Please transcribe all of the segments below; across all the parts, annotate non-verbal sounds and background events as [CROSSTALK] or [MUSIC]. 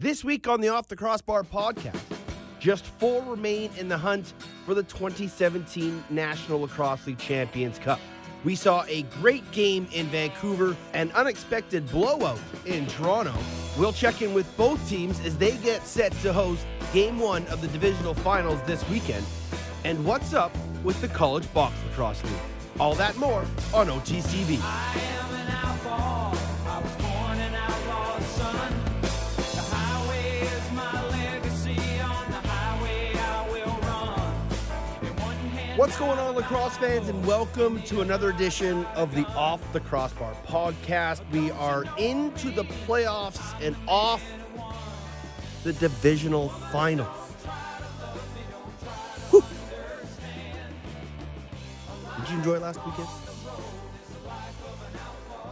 This week on the Off the Crossbar podcast, just four remain in the hunt for the 2017 National Lacrosse League Champions Cup. We saw a great game in Vancouver, an unexpected blowout in Toronto. We'll check in with both teams as they get set to host game one of the divisional finals this weekend. And what's up with the College Box Lacrosse League? All that more on OTCB. What's going on, lacrosse fans, and welcome to another edition of the Off the Crossbar podcast. We are into the playoffs and off the divisional finals. Whew. Did you enjoy last weekend?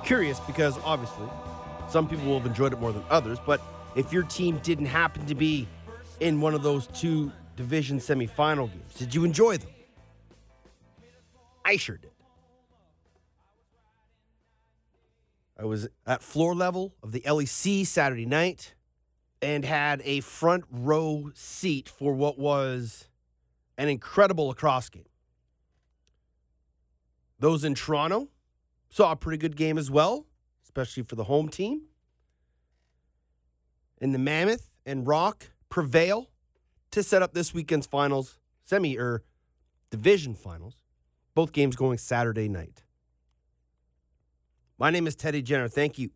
Curious because obviously some people will have enjoyed it more than others, but if your team didn't happen to be in one of those two division semifinal games, did you enjoy them? I sure did. I was at floor level of the LEC Saturday night and had a front row seat for what was an incredible lacrosse game. Those in Toronto saw a pretty good game as well, especially for the home team. And the Mammoth and Rock prevail to set up this weekend's finals, semi or division finals. Both games going Saturday night. My name is Teddy Jenner. Thank you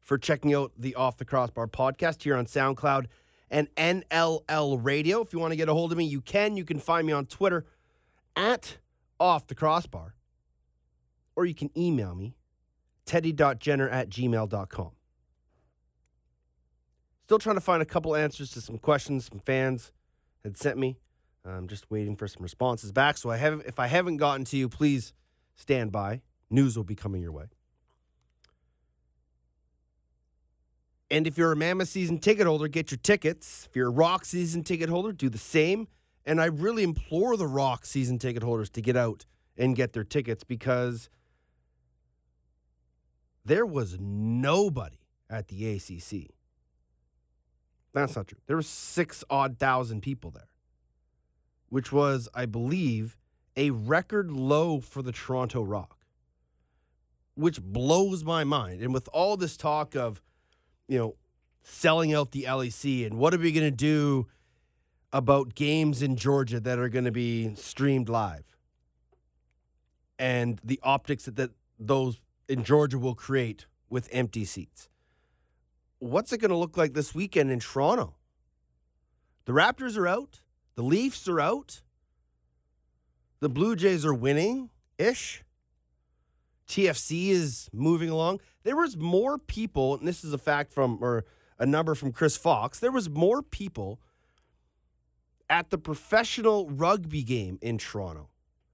for checking out the Off the Crossbar podcast here on SoundCloud and NLL Radio. If you want to get a hold of me, you can. You can find me on Twitter at Off the Crossbar, or you can email me, teddy.jenner at gmail.com. Still trying to find a couple answers to some questions some fans had sent me. I'm just waiting for some responses back. So I have, if I haven't gotten to you, please stand by. News will be coming your way. And if you're a Mammoth season ticket holder, get your tickets. If you're a Rock season ticket holder, do the same. And I really implore the Rock season ticket holders to get out and get their tickets because there was nobody at the ACC. That's not true. There were six odd thousand people there which was, I believe, a record low for the Toronto Rock, which blows my mind. And with all this talk of, you know, selling out the LEC and what are we going to do about games in Georgia that are going to be streamed live and the optics that, that those in Georgia will create with empty seats. What's it going to look like this weekend in Toronto? The Raptors are out. The Leafs are out. The Blue Jays are winning ish. TFC is moving along. There was more people, and this is a fact from or a number from Chris Fox. There was more people at the professional rugby game in Toronto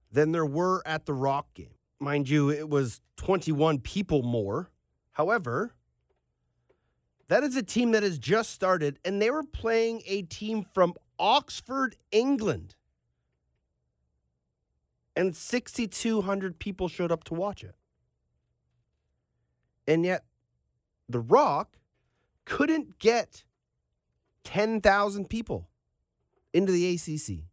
than there were at the Rock game. Mind you, it was 21 people more. However, that is a team that has just started, and they were playing a team from Oxford, England. And 6,200 people showed up to watch it. And yet, The Rock couldn't get 10,000 people into the ACC.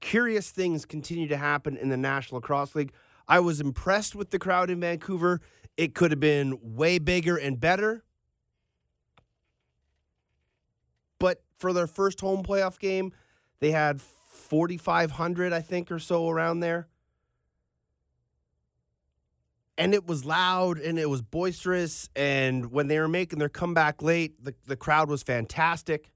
Curious things continue to happen in the National Lacrosse League. I was impressed with the crowd in Vancouver. It could have been way bigger and better. But for their first home playoff game, they had 4,500, I think, or so around there. And it was loud and it was boisterous. And when they were making their comeback late, the, the crowd was fantastic.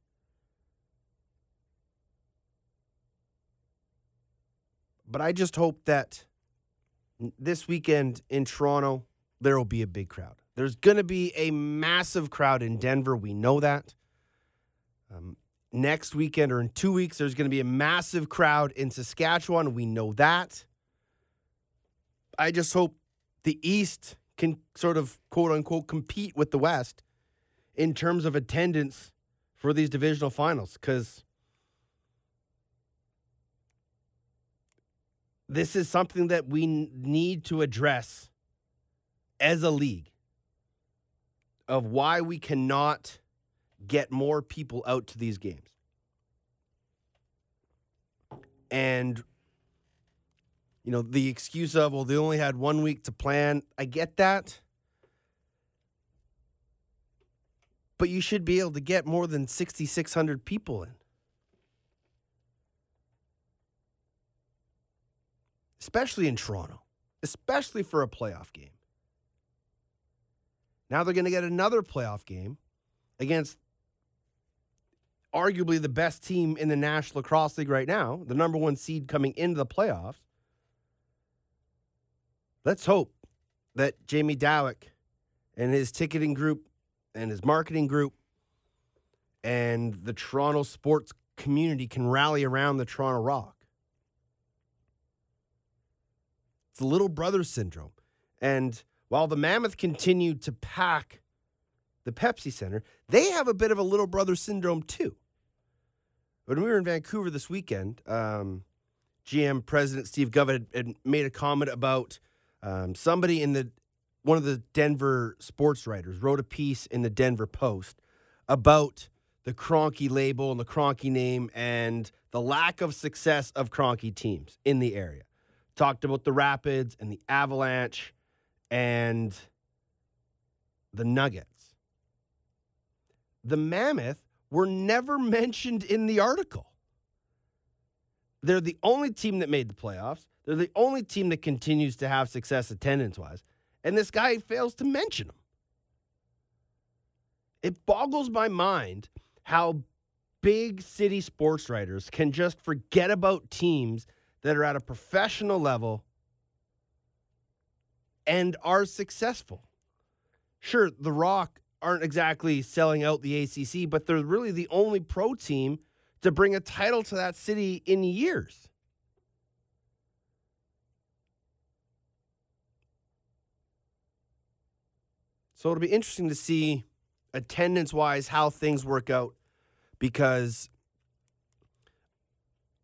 But I just hope that this weekend in Toronto, there will be a big crowd. There's going to be a massive crowd in Denver. We know that. Um, next weekend or in two weeks, there's going to be a massive crowd in Saskatchewan. We know that. I just hope the East can sort of quote unquote compete with the West in terms of attendance for these divisional finals because this is something that we need to address as a league. of why we cannot get more people out to these games. And you know, the excuse of, well, they only had one week to plan. I get that. But you should be able to get more than 6,600 people in. Especially in Toronto, especially for a playoff game. Now they're going to get another playoff game against arguably the best team in the National Lacrosse League right now, the number one seed coming into the playoffs. Let's hope that Jamie Dawick and his ticketing group and his marketing group and the Toronto sports community can rally around the Toronto Rock. It's the little brother syndrome. And while the Mammoth continued to pack the Pepsi Center, they have a bit of a little brother syndrome too. When we were in Vancouver this weekend, um, GM President Steve Govett had, had, made a comment about um, somebody in the one of the Denver sports writers wrote a piece in the Denver Post about the Kroenke label and the Kroenke name and the lack of success of Kroenke teams in the area. Talked about the Rapids and the Avalanche and the Nuggets. The Mammoth were never [LAUGHS] mentioned in the article. They're the only team that made the playoffs. They're the only team that continues to have success attendance wise. And this guy fails to mention them. It boggles my mind how big city sports writers can just forget about teams that are at a professional level and are successful. Sure, The Rock aren't exactly selling out the ACC, but they're really the only pro team to bring a title to that city in years. So it'll be interesting to see attendance wise how things work out because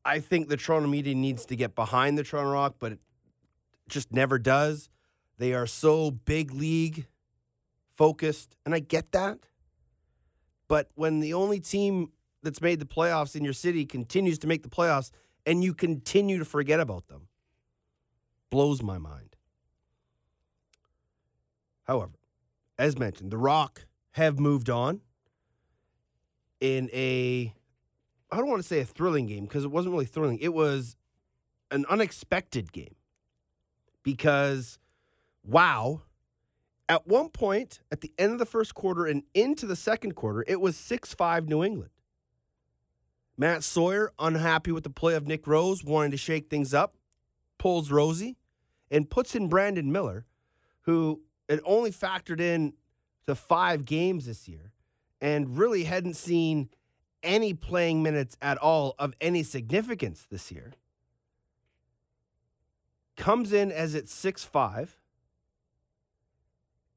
I think the Toronto media needs to get behind the Toronto Rock, but it just never does. They are so big league focused, and I get that. But when the only team that's made the playoffs in your city continues to make the playoffs and you continue to forget about them, blows my mind. However, as mentioned, The Rock have moved on in a I don't want to say a thrilling game because it wasn't really thrilling. It was an unexpected game because wow, at one point at the end of the first quarter and into the second quarter, it was 6-5 New England. Matt Sawyer, unhappy with the play of Nick Rose, wanting to shake things up, pulls Rosie and puts in Brandon Miller, who had only factored in to five games this year and really hadn't seen any playing minutes at all of any significance this year. Comes in as it's 6 5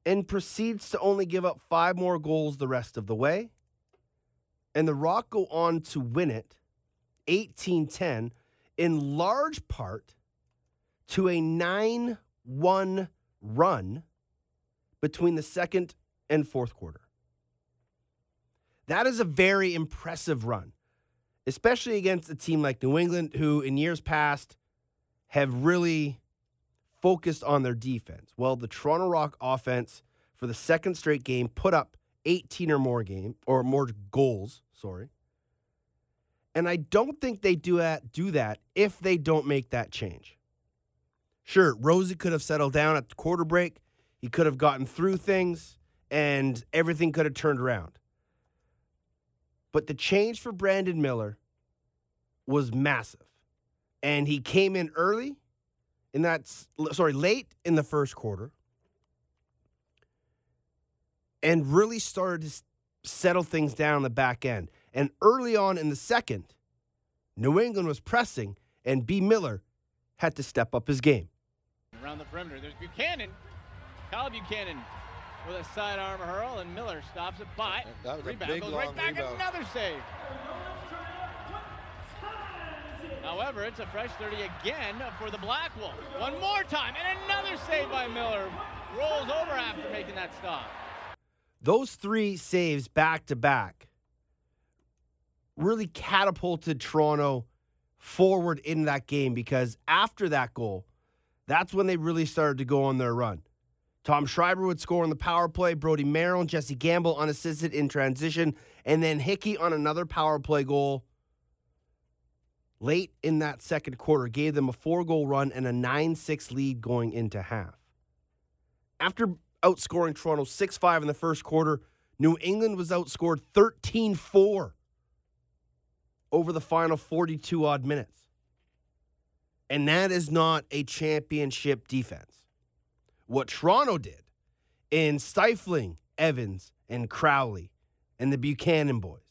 and proceeds to only give up five more goals the rest of the way. And the Rock go on to win it 18 10 in large part to a 9 1 run between the second and fourth quarter. That is a very impressive run, especially against a team like New England, who in years past have really focused on their defense. Well, the Toronto Rock offense for the second straight game put up 18 or more game or more goals, sorry. And I don't think they do that do that if they don't make that change. Sure, Rosie could have settled down at the quarter break. He could have gotten through things and everything could have turned around. But the change for Brandon Miller was massive. And he came in early in that sorry, late in the first quarter and really started to settle things down the back end. And early on in the second, New England was pressing and B Miller had to step up his game. Around the perimeter, there's Buchanan. Kyle Buchanan with a sidearm hurl, and Miller stops it by. That was rebound a big, goes long right back, rebound. another save. However, it's a fresh 30 again for the Black Wolves. One more time, and another save by Miller. Rolls over after making that stop. those three saves back to back really catapulted Toronto forward in that game because after that goal, that's when they really started to go on their run. Tom Schreiber would score on the power play, Brody Merrill Jesse Gamble unassisted in transition, and then Hickey on another power play goal late in that second quarter gave them a four goal run and a 9 6 lead going into half. After outscoring Toronto 6 5 in the first quarter, New England was outscored 13 4 over the final 42 odd minutes. And that is not a championship defense. What Toronto did in stifling Evans and Crowley and the Buchanan boys,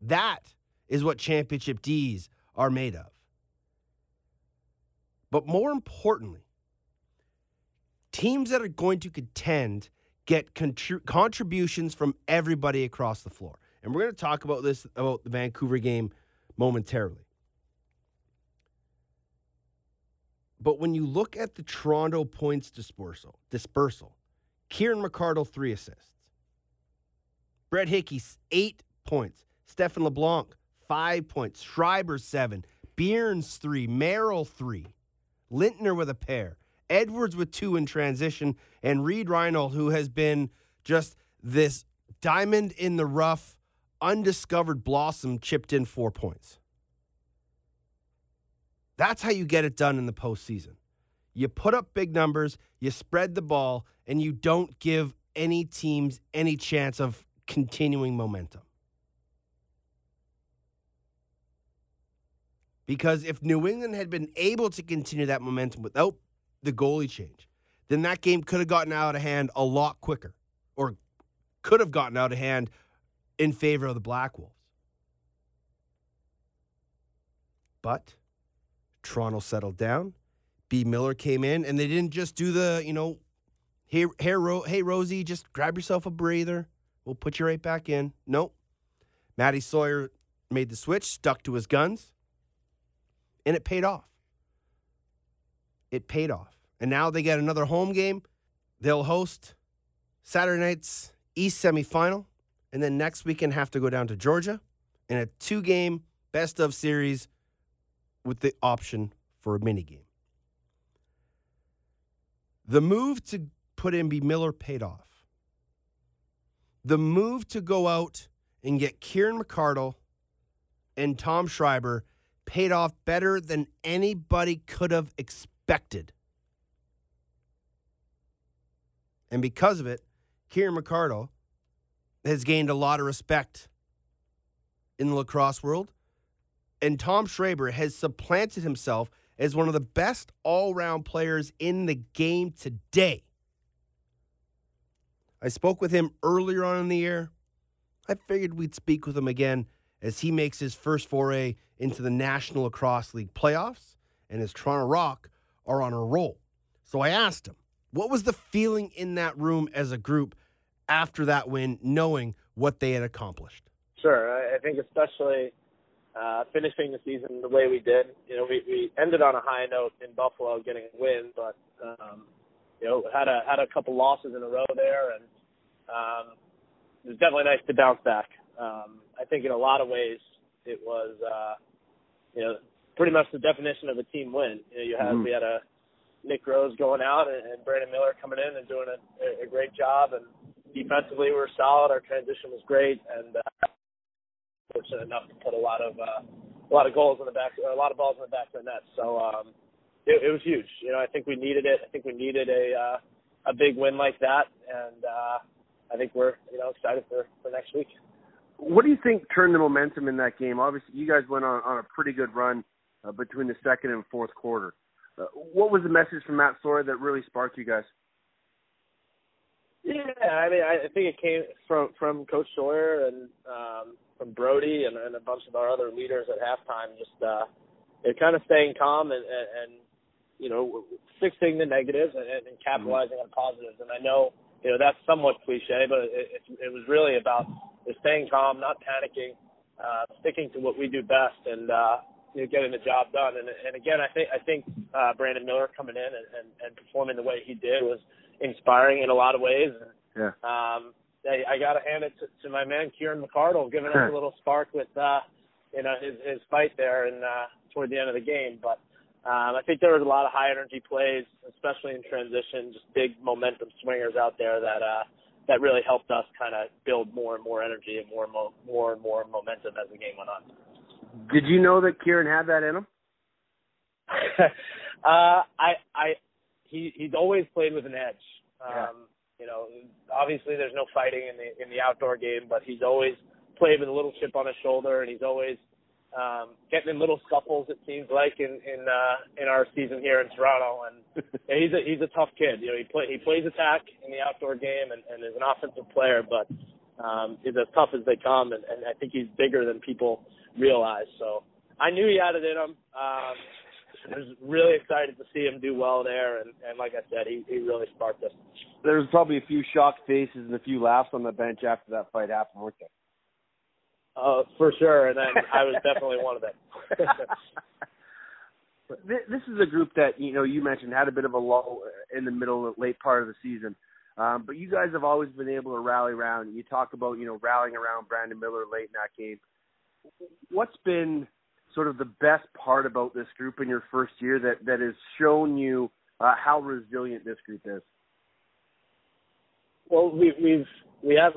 that is what championship D's are made of. But more importantly, teams that are going to contend get contri- contributions from everybody across the floor. And we're going to talk about this about the Vancouver game momentarily. But when you look at the Toronto points dispersal, dispersal, Kieran McArdle three assists, Brett Hickey eight points, Stephan LeBlanc five points, Schreiber seven, Bjorn's three, Merrill three, Lintner with a pair, Edwards with two in transition, and Reid Reinholdt, who has been just this diamond in the rough, undiscovered blossom, chipped in four points. That's how you get it done in the postseason. You put up big numbers, you spread the ball, and you don't give any teams any chance of continuing momentum. Because if New England had been able to continue that momentum without the goalie change, then that game could have gotten out of hand a lot quicker or could have gotten out of hand in favor of the Black Wolves. But Toronto settled down. B. Miller came in, and they didn't just do the, you know, hey, hey, Ro- hey Rosie, just grab yourself a breather. We'll put you right back in. Nope. Matty Sawyer made the switch, stuck to his guns and it paid off. It paid off. And now they get another home game. They'll host Saturday night's East semifinal, and then next weekend have to go down to Georgia in a two game best of series with the option for a mini game. The move to put in B. Miller paid off. The move to go out and get Kieran McArdle and Tom Schreiber paid off better than anybody could have expected. And because of it, Kieran McArdle has gained a lot of respect in the lacrosse world. And Tom Schreiber has supplanted himself as one of the best all round players in the game today. I spoke with him earlier on in the year. I figured we'd speak with him again as he makes his first foray into the National Lacrosse League playoffs, and his Toronto Rock are on a roll. So I asked him, what was the feeling in that room as a group after that win, knowing what they had accomplished? Sure. I think especially uh, finishing the season the way we did. You know, we, we ended on a high note in Buffalo, getting a win, but um, you know had a had a couple losses in a row there, and um, it was definitely nice to bounce back. Um, I think in a lot of ways it was, uh, you know, pretty much the definition of a team win. You know, you had mm-hmm. we had a Nick Rose going out and, and Brandon Miller coming in and doing a, a great job, and defensively we were solid. Our transition was great, and uh, fortunate enough to put a lot of uh, a lot of goals in the back, a lot of balls in the back of the net. So um, it, it was huge. You know, I think we needed it. I think we needed a uh, a big win like that, and uh, I think we're you know excited for for next week. What do you think turned the momentum in that game? Obviously, you guys went on, on a pretty good run uh, between the second and fourth quarter. Uh, what was the message from Matt Sawyer that really sparked you guys? Yeah, I mean, I think it came from from Coach Sawyer and um, from Brody and, and a bunch of our other leaders at halftime. Just uh, it kind of staying calm and, and, and you know fixing the negatives and, and capitalizing mm-hmm. on positives. And I know you know that's somewhat cliche, but it, it, it was really about staying calm, not panicking, uh, sticking to what we do best, and uh, you know, getting the job done. And, and again, I think I think uh, Brandon Miller coming in and, and, and performing the way he did was inspiring in a lot of ways. And, yeah. Um, I, I got to hand it to, to my man Kieran McArdle, giving us a little spark with uh, you know his his fight there and uh, toward the end of the game. But um, I think there was a lot of high energy plays, especially in transition, just big momentum swingers out there that uh, that really helped us kind of build more and more energy and more and more, more and more momentum as the game went on. Did you know that Kieran had that in him? [LAUGHS] uh, I I he he's always played with an edge. Um, yeah. You know, obviously there's no fighting in the in the outdoor game, but he's always played with a little chip on his shoulder, and he's always um, getting in little scuffles. It seems like in in uh, in our season here in Toronto, and [LAUGHS] he's a he's a tough kid. You know, he play he plays attack in the outdoor game and, and is an offensive player, but um, is as tough as they come, and, and I think he's bigger than people realize. So I knew he had it in him. Um, I was really excited to see him do well there, and, and like I said, he, he really sparked us. There was probably a few shocked faces and a few laughs on the bench after that fight happened, weren't there? Uh, for sure, and then I was definitely one of them. [LAUGHS] this is a group that you know you mentioned had a bit of a lull in the middle, late part of the season, um, but you guys have always been able to rally around. You talk about you know rallying around Brandon Miller late in that game. What's been sort of the best part about this group in your first year that that has shown you uh, how resilient this group is? Well, we, we've we have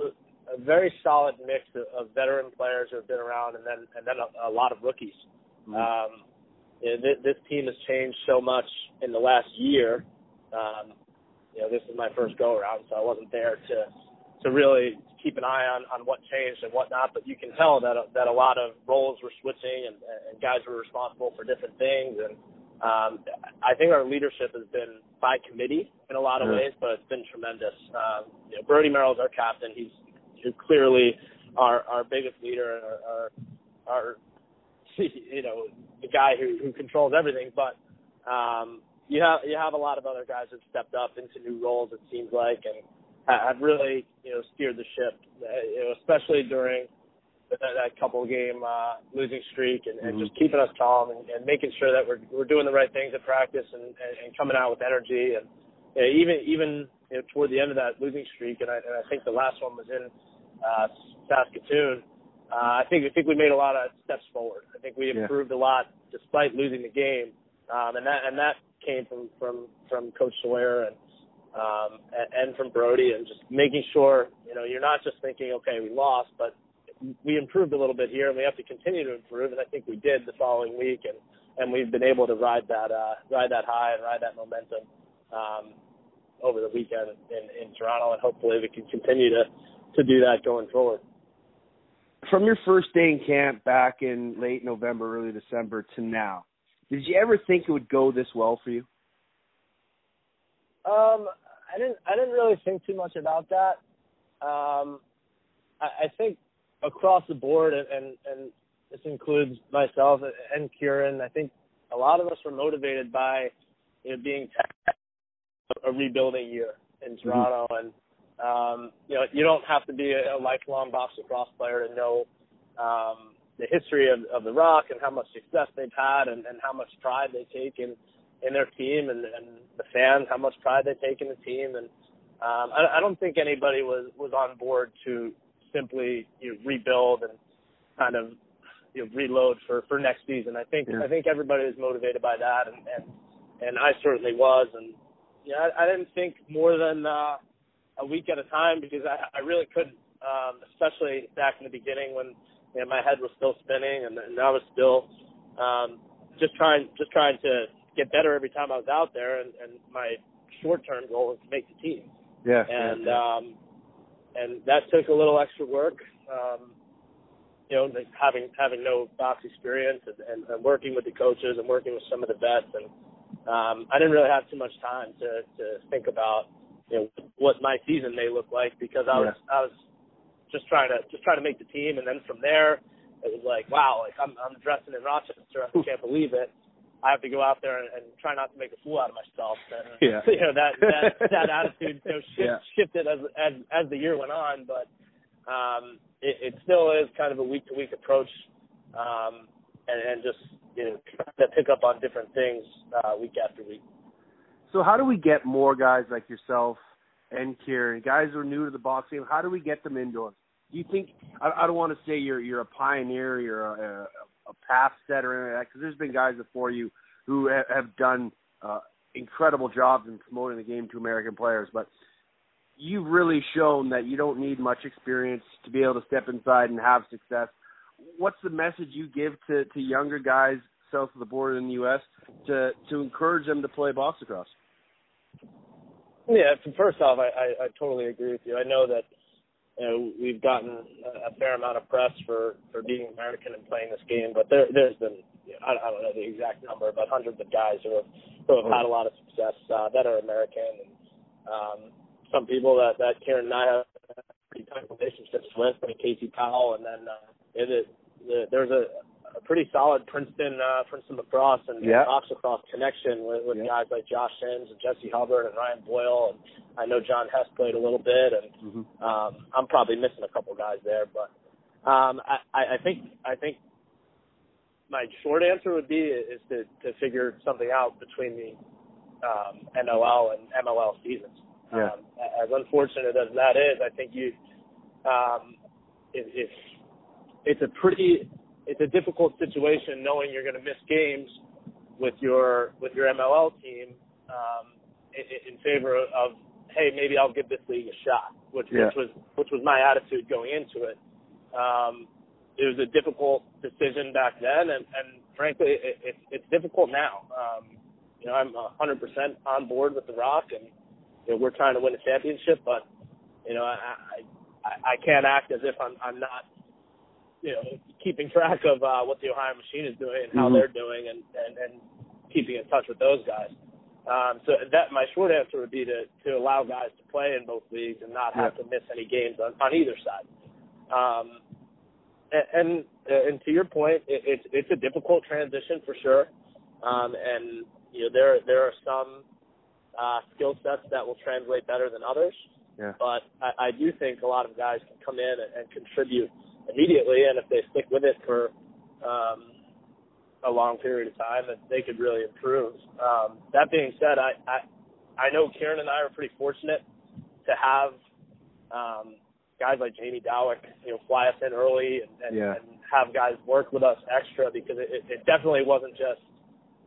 a, a very solid mix of, of veteran players who have been around, and then and then a, a lot of rookies. Mm-hmm. Um, you know, th- this team has changed so much in the last year. Um, you know, this is my first go around, so I wasn't there to to really keep an eye on on what changed and whatnot. But you can tell that that a lot of roles were switching and, and guys were responsible for different things. And um, I think our leadership has been by committee in a lot of ways, but it's been tremendous. Um, you know, Brody Merrill's our captain. He's who clearly our our biggest leader our, our our [LAUGHS] you know the guy who who controls everything. But um, you have you have a lot of other guys who've stepped up into new roles. It seems like and have really you know steered the ship, uh, you know, especially during that, that couple game uh, losing streak and, and mm-hmm. just keeping us calm and, and making sure that we're we're doing the right things at practice and, and, and coming out with energy and you know, even even you know, toward the end of that losing streak and I, and I think the last one was in uh, Saskatoon. Uh, I think I think we made a lot of steps forward. I think we improved yeah. a lot despite losing the game, um, and that and that came from from from Coach Sawyer and um, and, and from Brody, and just making sure you know you're not just thinking okay we lost, but we improved a little bit here, and we have to continue to improve, and I think we did the following week, and and we've been able to ride that uh, ride that high and ride that momentum um, over the weekend in, in Toronto, and hopefully we can continue to to do that going forward. From your first day in camp back in late November, early December to now, did you ever think it would go this well for you? Um, I didn't. I didn't really think too much about that. Um, I, I think across the board, and, and and this includes myself and Kieran. I think a lot of us were motivated by you know being a rebuilding year in mm-hmm. Toronto, mm-hmm. and um, you know, you don't have to be a, a lifelong box lacrosse player to know um, the history of, of the Rock and how much success they've had and, and how much pride they take in in their team and, and the fans how much pride they take in the team and um, I, I don't think anybody was was on board to simply you know, rebuild and kind of you know, reload for for next season. I think yeah. I think everybody was motivated by that and and and I certainly was and yeah I, I didn't think more than uh, a week at a time because I, I really couldn't, um, especially back in the beginning when you know, my head was still spinning and, and I was still um, just trying just trying to get better every time I was out there, and, and my short term goal was to make the team. Yeah. And yeah. um, and that took a little extra work. Um, you know, having having no box experience and, and, and working with the coaches and working with some of the vets, and um, I didn't really have too much time to to think about you know what my season may look like because I was yeah. I was just trying to just trying to make the team, and then from there it was like wow, like I'm I'm dressing in Rochester, I can't believe it. I have to go out there and, and try not to make a fool out of myself. And [LAUGHS] yeah. you know that that that attitude you know, [LAUGHS] shift, yeah. shifted as as as the year went on, but um, it, it still is kind of a week to week approach, um, and, and just you know to pick up on different things uh, week after week. So how do we get more guys like yourself and Kieran, guys who are new to the boxing? how do we get them indoors? Do you think I, I don't want to say you're you're a pioneer, you're a, a, a path setter, because there's been guys before you who ha- have done uh, incredible jobs in promoting the game to American players, but you've really shown that you don't need much experience to be able to step inside and have success. What's the message you give to, to younger guys south of the border in the U.S. to to encourage them to play box lacrosse? Yeah, first off, I, I, I totally agree with you. I know that you know we've gotten a, fair amount of press for for being American and playing this game, but there there's been I, don't know the exact number, but hundreds of guys who have who have had a lot of success uh, that are American, and um, some people that that Kieran and I have pretty tight relationships with, like Casey Powell, and then uh, it, it, the, there's a a pretty solid Princeton uh, Princeton lacrosse and, yeah. and lacrosse connection with, with yeah. guys like Josh Sims and Jesse Hubbard and Ryan Boyle and I know John Hess played a little bit and mm-hmm. um, I'm probably missing a couple guys there, but um, I, I think I think my short answer would be is to, to figure something out between the um, NLL and MLL seasons. Yeah. Um, as unfortunate as that is, I think you um, if, if it's a pretty it's a difficult situation knowing you're going to miss games with your with your MLL team um, in, in favor of hey maybe I'll give this league a shot, which yeah. which was which was my attitude going into it. Um, it was a difficult decision back then, and, and frankly, it, it, it's difficult now. Um, you know, I'm 100% on board with the Rock, and you know, we're trying to win a championship, but you know, I I, I can't act as if I'm I'm not you know keeping track of uh, what the Ohio Machine is doing and how Mhm. they're doing, and, and and keeping in touch with those guys. Um, so that my short answer would be to to allow guys to play in both leagues and not have to miss any games on, on either side. Um, and, and and to your point, it, it's it's a difficult transition for sure. Um, and you know there there are some uh, skill sets that will translate better than others. Yeah. But I, I do think a lot of guys can come in and, and contribute immediately, and if they stick with it for um, a long period of time, that they could really improve. Um, that being said, I, I I know Kieran and I are pretty fortunate to have um, guys like Jamie Dawick, you know, fly us in early and, and, Yeah. and have guys work with us extra because it, it, it definitely wasn't just,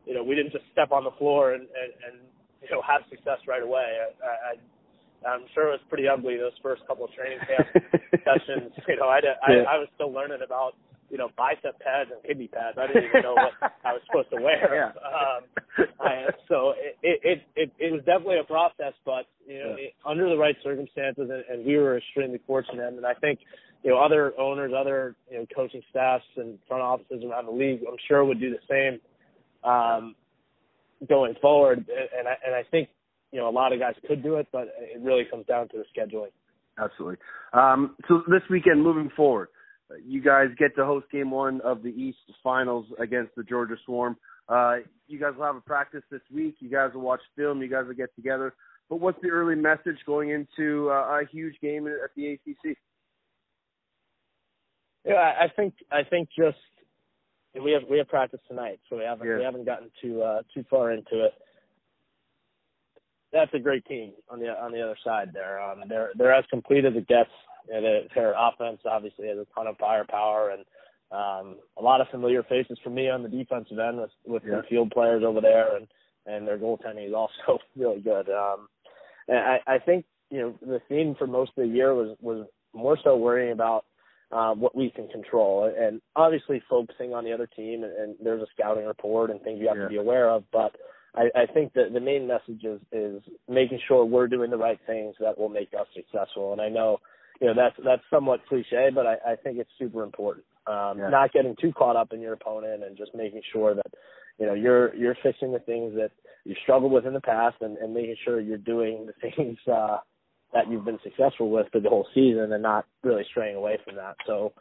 you know, we didn't just step on the floor and, and, and you know have success right away. I, I, I'm sure it was pretty ugly those first couple of training camp [LAUGHS] sessions. You know, I, did, I Yeah. I was still learning about you know bicep pads and kidney pads. I didn't even know what I was supposed to wear. Yeah. Um, I, so it, it it it it was definitely a process, but you know, Yeah. it, under the right circumstances, and, and we were extremely fortunate. And I think you know other owners, other you know coaching staffs and front offices around the league, I'm sure would do the same um, going forward. And I and I think you know a lot of guys could do it, but it really comes down to the scheduling. Absolutely. Um, so this weekend, moving forward, you guys get to host Game One of the East Finals against the Georgia Swarm. Uh, you guys will have a practice this week. You guys will watch film. You guys will get together. But what's the early message going into uh, a huge game at the ACC? Yeah, I I think I think just we have we have practice tonight, so we haven't Yeah. we haven't gotten too uh, too far into it. That's a great team on the on the other side there. Um, they're they're as complete as it gets. And it- their offense obviously has a ton of firepower and um, a lot of familiar faces for me on the defensive end with with Yeah. some field players over there, and and their goaltending is also [LAUGHS] really good. Um, and I, I think you know the theme for most of the year was was more so worrying about uh, what we can control, and obviously focusing on the other team. And, and there's a scouting report and things you have Yeah. to be aware of. But I, I think that the main message is is making sure we're doing the right things that will make us successful. And I know, you know, that's that's somewhat cliche, but I, I think it's super important. Um, Yeah. Not getting too caught up in your opponent and just making sure that you know you're you're fixing the things that you struggled with in the past and, and making sure you're doing the [LAUGHS] things uh, that you've been successful with for the whole season and not really straying away from that. So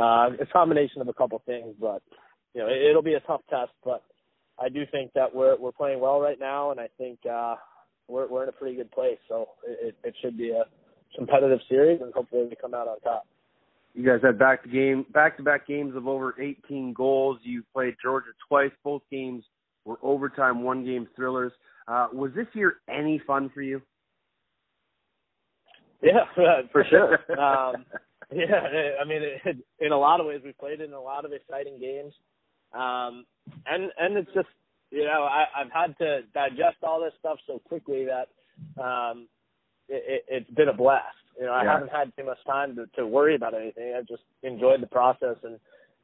uh, it's a combination of a couple things, but you know it, it'll be a tough test. But I do think that we're we're playing well right now, and I think uh, we're we're in a pretty good place. So it, it should be a competitive series, and hopefully we come out on top. You guys had back to game back to back games of over 18 goals. You played Georgia twice. Both games were overtime, one game thrillers. Uh, was this year any fun for you? [LAUGHS] Yeah, for sure. [LAUGHS] um, yeah, I mean, it, in a lot of ways, we played in a lot of exciting games, um, and and it's just you know I, I've had to digest all this stuff so quickly that um, it, it, it's been a blast. You know, I Yeah. haven't had too much time to, to worry about anything. I've just enjoyed the process and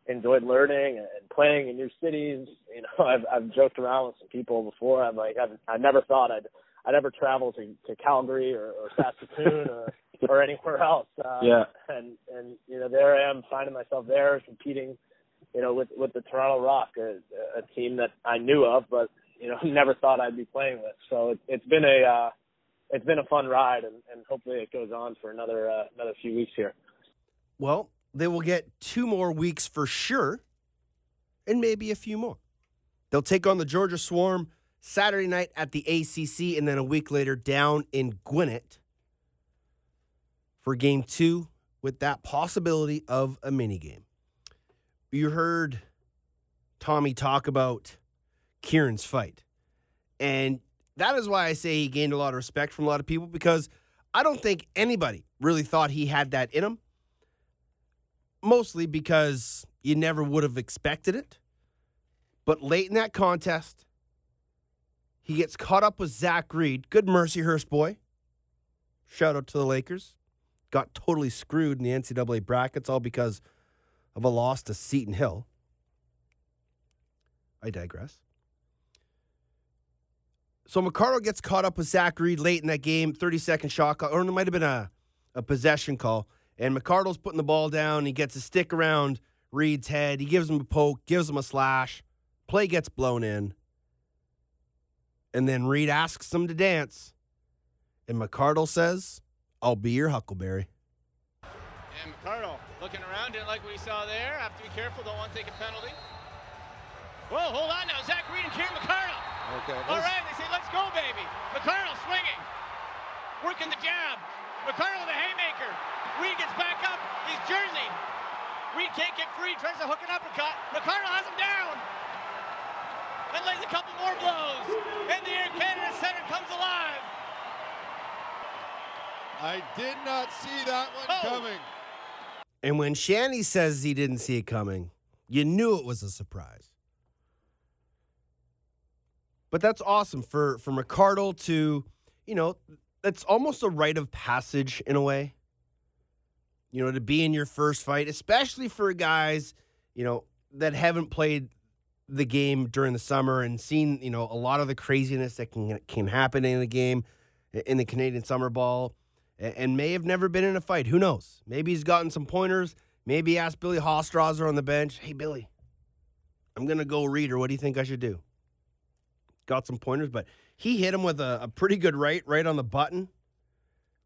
enjoyed learning and playing in new cities. You know, [LAUGHS] I've I've joked around with some people before. I'm like, I've I never thought I'd I'd ever travel to to Calgary or, or Saskatoon or [LAUGHS] or anywhere else. Uh, Yeah. And and you know, there I am finding myself there competing. You know, with with the Toronto Rock, a, a team that I knew of, but you know, [LAUGHS] never thought I'd be playing with. So it, it's been a uh, it's been a fun ride, and, and hopefully it goes on for another uh, another few weeks here. Well, they will get two more weeks for sure, and maybe a few more. They'll take on the Georgia Swarm Saturday night at the ACC, and then a week later down in Gwinnett for game two with that possibility of a mini game. You heard Tommy talk about Kieran's fight, and that is why I say he gained a lot of respect from a lot of people because I don't think anybody really thought he had that in him mostly because you never would have expected it. But late in that contest, he gets caught up with Zach Reed. Good Mercyhurst boy. Shout out to the Lakers. Got totally screwed in the NCAA brackets, all because of a loss to Seton Hill. I digress. So McArdle gets caught up with Zach Reed late in that game, 30 second shot call, or it might have been a, a possession call. And McArdle's putting the ball down. He gets a stick around Reed's head. He gives him a poke, gives him a slash. Play gets blown in. And then Reed asks him to dance. And McArdle says, I'll be your Huckleberry. And McArdle looking around, didn't like what he saw there. Have to be careful, don't want to take a penalty. Whoa, hold on now. Zach Reed and Kieran McArdle. Okay. All right, they say, let's go, baby. McArdle swinging. Working the jab. With a haymaker. Reed gets back up. He's Jersey. Reed can't get free. Tries to hook an uppercut. McArdle has him down. And lays a couple more blows. And the Air Canada Center comes alive. I did not see that one Oh. coming. And when Shanny says he didn't see it coming, you knew it was a surprise. But that's awesome for for McArdle to, you know, that's almost a rite of passage in a way. You know, to be in your first fight, especially for guys, you know, that haven't played the game during the summer and seen, you know, a lot of the craziness that can can happen in the game in the Canadian summer ball and may have never been in a fight. Who knows? Maybe he's gotten some pointers. Maybe asked Billy Hostrawser on the bench, hey, Billy, I'm going to go read her. What do you think I should do? Got some pointers, but he hit him with a, a pretty good right, right on the button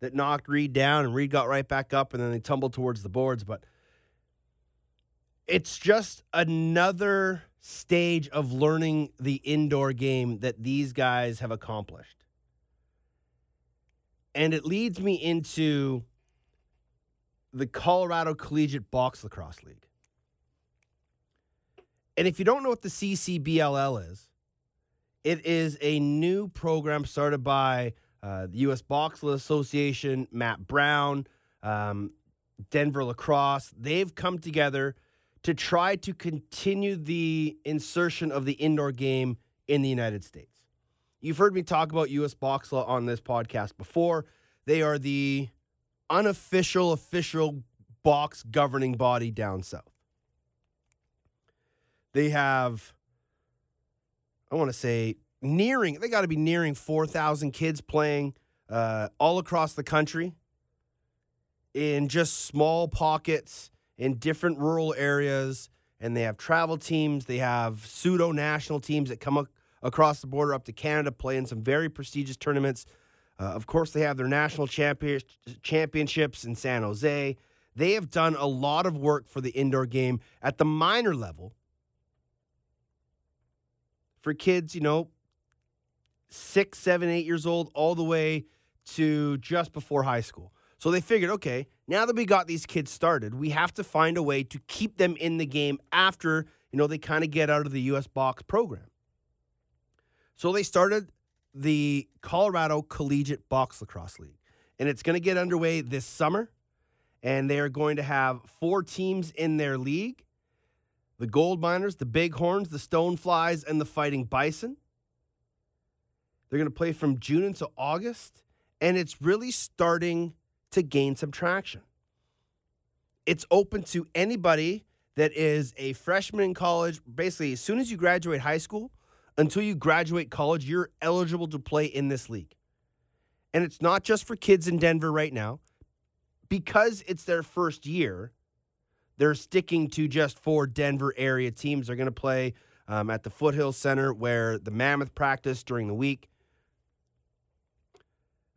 that knocked Reed down, and Reed got right back up, and then they tumbled towards the boards. But it's just another stage of learning the indoor game that these guys have accomplished. And it leads me into the Colorado Collegiate Box Lacrosse League. And if you don't know what the CCBLL is, it is a new program started by uh, the U.S. Boxing Association, Matt Brown, um, Denver Lacrosse. They've come together to try to continue the insertion of the indoor game in the United States. You've heard me talk about US Boxla on this podcast before. They are the unofficial, official box governing body down south. They have, I want to say, nearing, they got to be nearing 4,000 kids playing uh, all across the country in just small pockets in different rural areas. And they have travel teams, they have pseudo national teams that come ac- across the border up to Canada, play in some very prestigious tournaments. Uh, of course, they have their national champion, championships in San Jose. They have done a lot of work for the indoor game at the minor level for kids, you know, six, seven, eight years old, all the way to just before high school. So they figured, okay, now that we got these kids started, we have to find a way to keep them in the game after, you know, they kind of get out of the US box program. So they started the Colorado Collegiate Box Lacrosse League. and it's going to get underway this summer. And they are going to have four teams in their league the Gold Miners, the Bighorns, the Stoneflies, and the Fighting Bison. They're going to play from June until August, and it's really starting to gain some traction. It's open to anybody that is a freshman in college. Basically, as soon as you graduate high school until you graduate college, you're eligible to play in this league. And it's not just for kids in Denver right now. Because it's their first year, they're sticking to just four Denver area teams. They're going to play um, at the Foothill Center where the Mammoth practice during the week.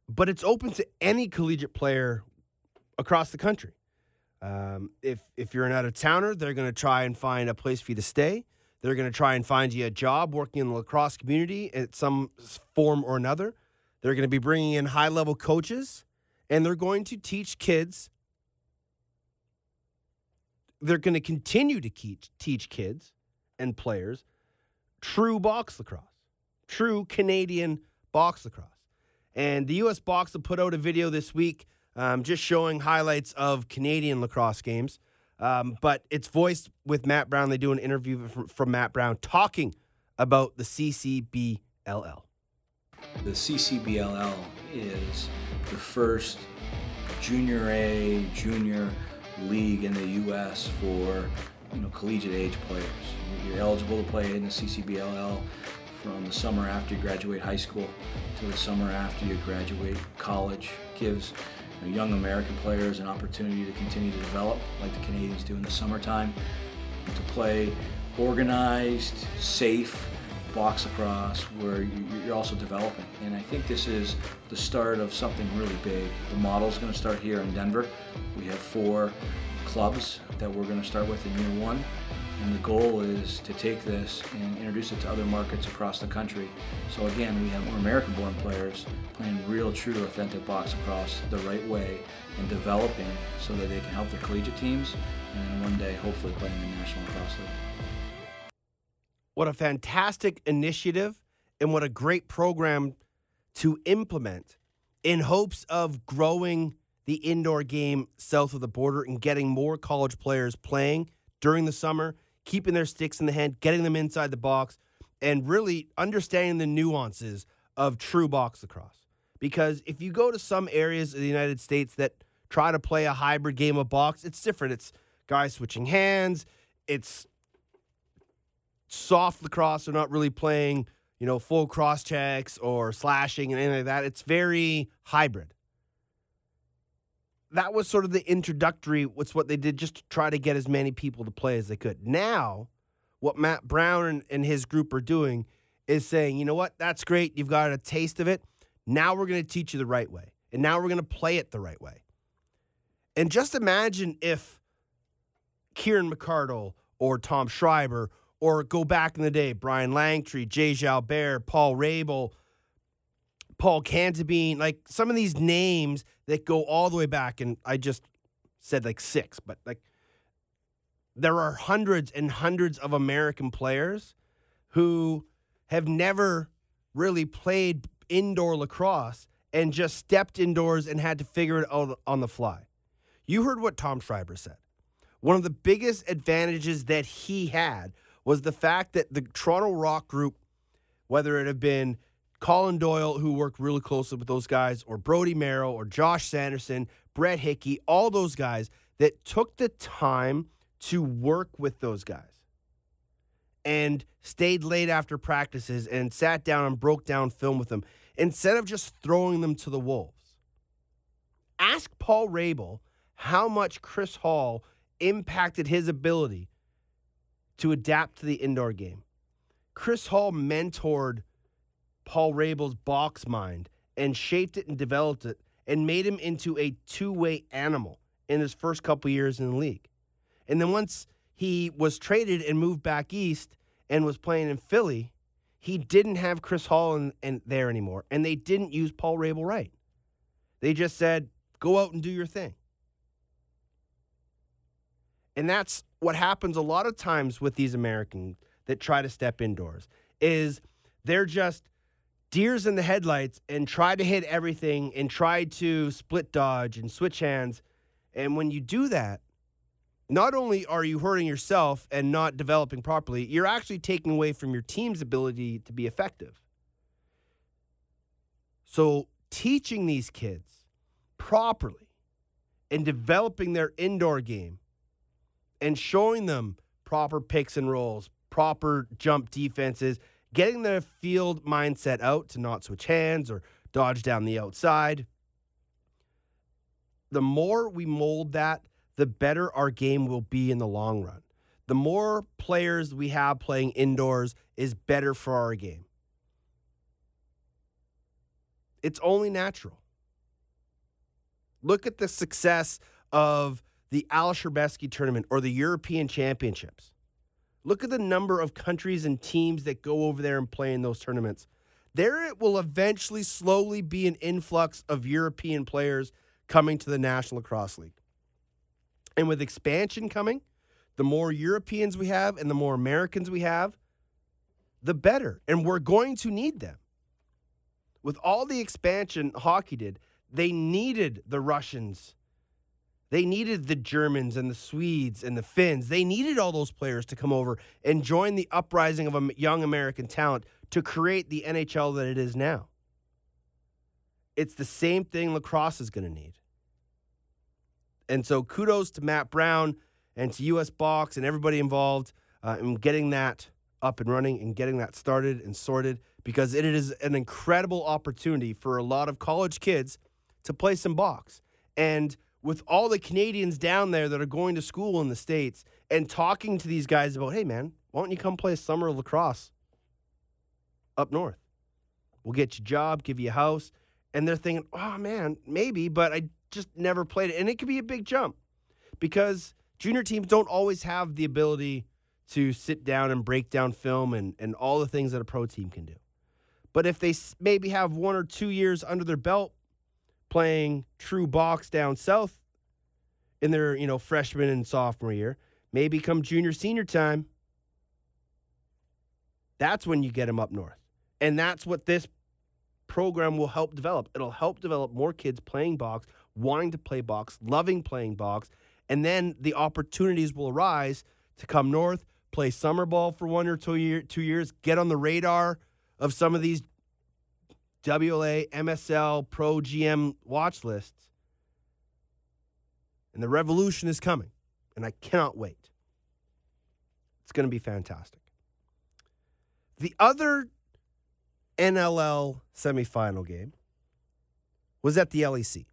But it's open to any collegiate player across the country. Um, if if you're an out of towner, they're going to try and find a place for you to stay. They're going to try and find you a job working in the lacrosse community in some form or another. They're going to be bringing in high level coaches, and they're going to teach kids. They're going to continue to teach teach kids and players true box lacrosse, true Canadian box lacrosse. And the U.S. Box will put out a video this week um, just showing highlights of Canadian lacrosse games. Um, but it's voiced with Matt Brown. They do an interview from, from Matt Brown talking about the CCBLL. The CCBLL is the first junior A, junior league in the U.S. for you know collegiate age players. You're eligible to play in the CCBLL from the summer after you graduate high school to the summer after you graduate college. Gives young American players an opportunity to continue to develop like the Canadians do in the summertime, to play organized, safe box lacrosse where you're also developing. And I think this is the start of something really big. The model is going to start here in Denver. We have four clubs that we're going to start with in year one. And the goal is to take this and introduce it to other markets across the country. So again, we have more American-born players playing real, true, authentic box lacrosse the right way and developing so that they can help their collegiate teams and then one day hopefully playing in the National Lacrosse League. What a fantastic initiative and what a great program to implement in hopes of growing the indoor game south of the border and getting more college players playing during the summer, keeping their sticks in the hand, getting them inside the box, and really understanding the nuances of true box lacrosse. Because if you go to some areas of the United States that try to play a hybrid game of box, it's different. It's guys switching hands, it's soft lacrosse. They're not really playing, you know, full cross checks or slashing and anything like that. It's very hybrid. That was sort of the introductory, what's what they did just to try to get as many people to play as they could. Now, what Matt Brown and, and his group are doing is saying, you know what, that's great. You've got a taste of it. Now we're going to teach you the right way. And now we're going to play it the right way. And just imagine if Kieran McArdle or Tom Schreiber or go back in the day, Brian Langtry, Jay Jalbert, Paul Rabil, Paul Cantabene, like some of these names that go all the way back. And I just said like six, but like there are hundreds and hundreds of American players who have never really played indoor lacrosse and just stepped indoors and had to figure it out on the fly. You heard what Tom Schreiber said. One of the biggest advantages that he had was the fact that the Toronto Rock group, whether it had been Colin Doyle, who worked really closely with those guys, or Brodie Merrill, or Josh Sanderson, Brett Hickey, all those guys that took the time to work with those guys and stayed late after practices and sat down and broke down film with them instead of just throwing them to the wolves. Ask Paul Rabil how much Chris Hall impacted his ability to adapt to the indoor game. Chris Hall mentored Paul Rabil's box mind and shaped it and developed it and made him into a two-way animal in his first couple years in the league. And then once he was traded and moved back east and was playing in Philly, he didn't have Chris Hall in, in there anymore, and they didn't use Paul Rabil right. They just said, "Go out and do your thing." And that's what happens a lot of times with these Americans that try to step indoors is they're just deers in the headlights and try to hit everything and try to split dodge and switch hands. And when you do that, not only are you hurting yourself and not developing properly, you're actually taking away from your team's ability to be effective. So, teaching these kids properly and developing their indoor game and showing them proper picks and rolls, proper jump defenses, getting their field mindset out to not switch hands or dodge down the outside. The more we mold that, the better our game will be in the long run. The more players we have playing indoors is better for our game. It's only natural. Look at the success of the Ales Hrebesky tournament or the European Championships. Look at the number of countries and teams that go over there and play in those tournaments. There it will eventually slowly be an influx of European players coming to the National Lacrosse League. And with expansion coming, the more Europeans we have and the more Americans we have, the better. And we're going to need them. With all the expansion hockey did, they needed the Russians. They needed the Germans and the Swedes and the Finns. They needed all those players to come over and join the uprising of young American talent to create the NHL that it is now. It's the same thing lacrosse is going to need. And so kudos to Matt Brown and to US Box and everybody involved uh, in getting that up and running and getting that started and sorted because it is an incredible opportunity for a lot of college kids to play some box. And with all the Canadians down there that are going to school in the States and talking to these guys about, hey, man, why don't you come play summer lacrosse up north? We'll get you a job, give you a house. And they're thinking, oh, man, maybe, but I just never played it. And it could be a big jump because junior teams don't always have the ability to sit down and break down film and, and all the things that a pro team can do. But if they maybe have one or two years under their belt playing true box down south in their, you know, freshman and sophomore year, maybe come junior senior time, that's when you get them up north. And that's what this program will help develop. It'll help develop more kids playing box, wanting to play box, loving playing box, and then the opportunities will arise to come north, play summer ball for one or two, year, two years, get on the radar of some of these WLA, MSL, Pro GM watch lists. And the revolution is coming, and I cannot wait. It's going to be fantastic. The other NLL semifinal game was at the LEC.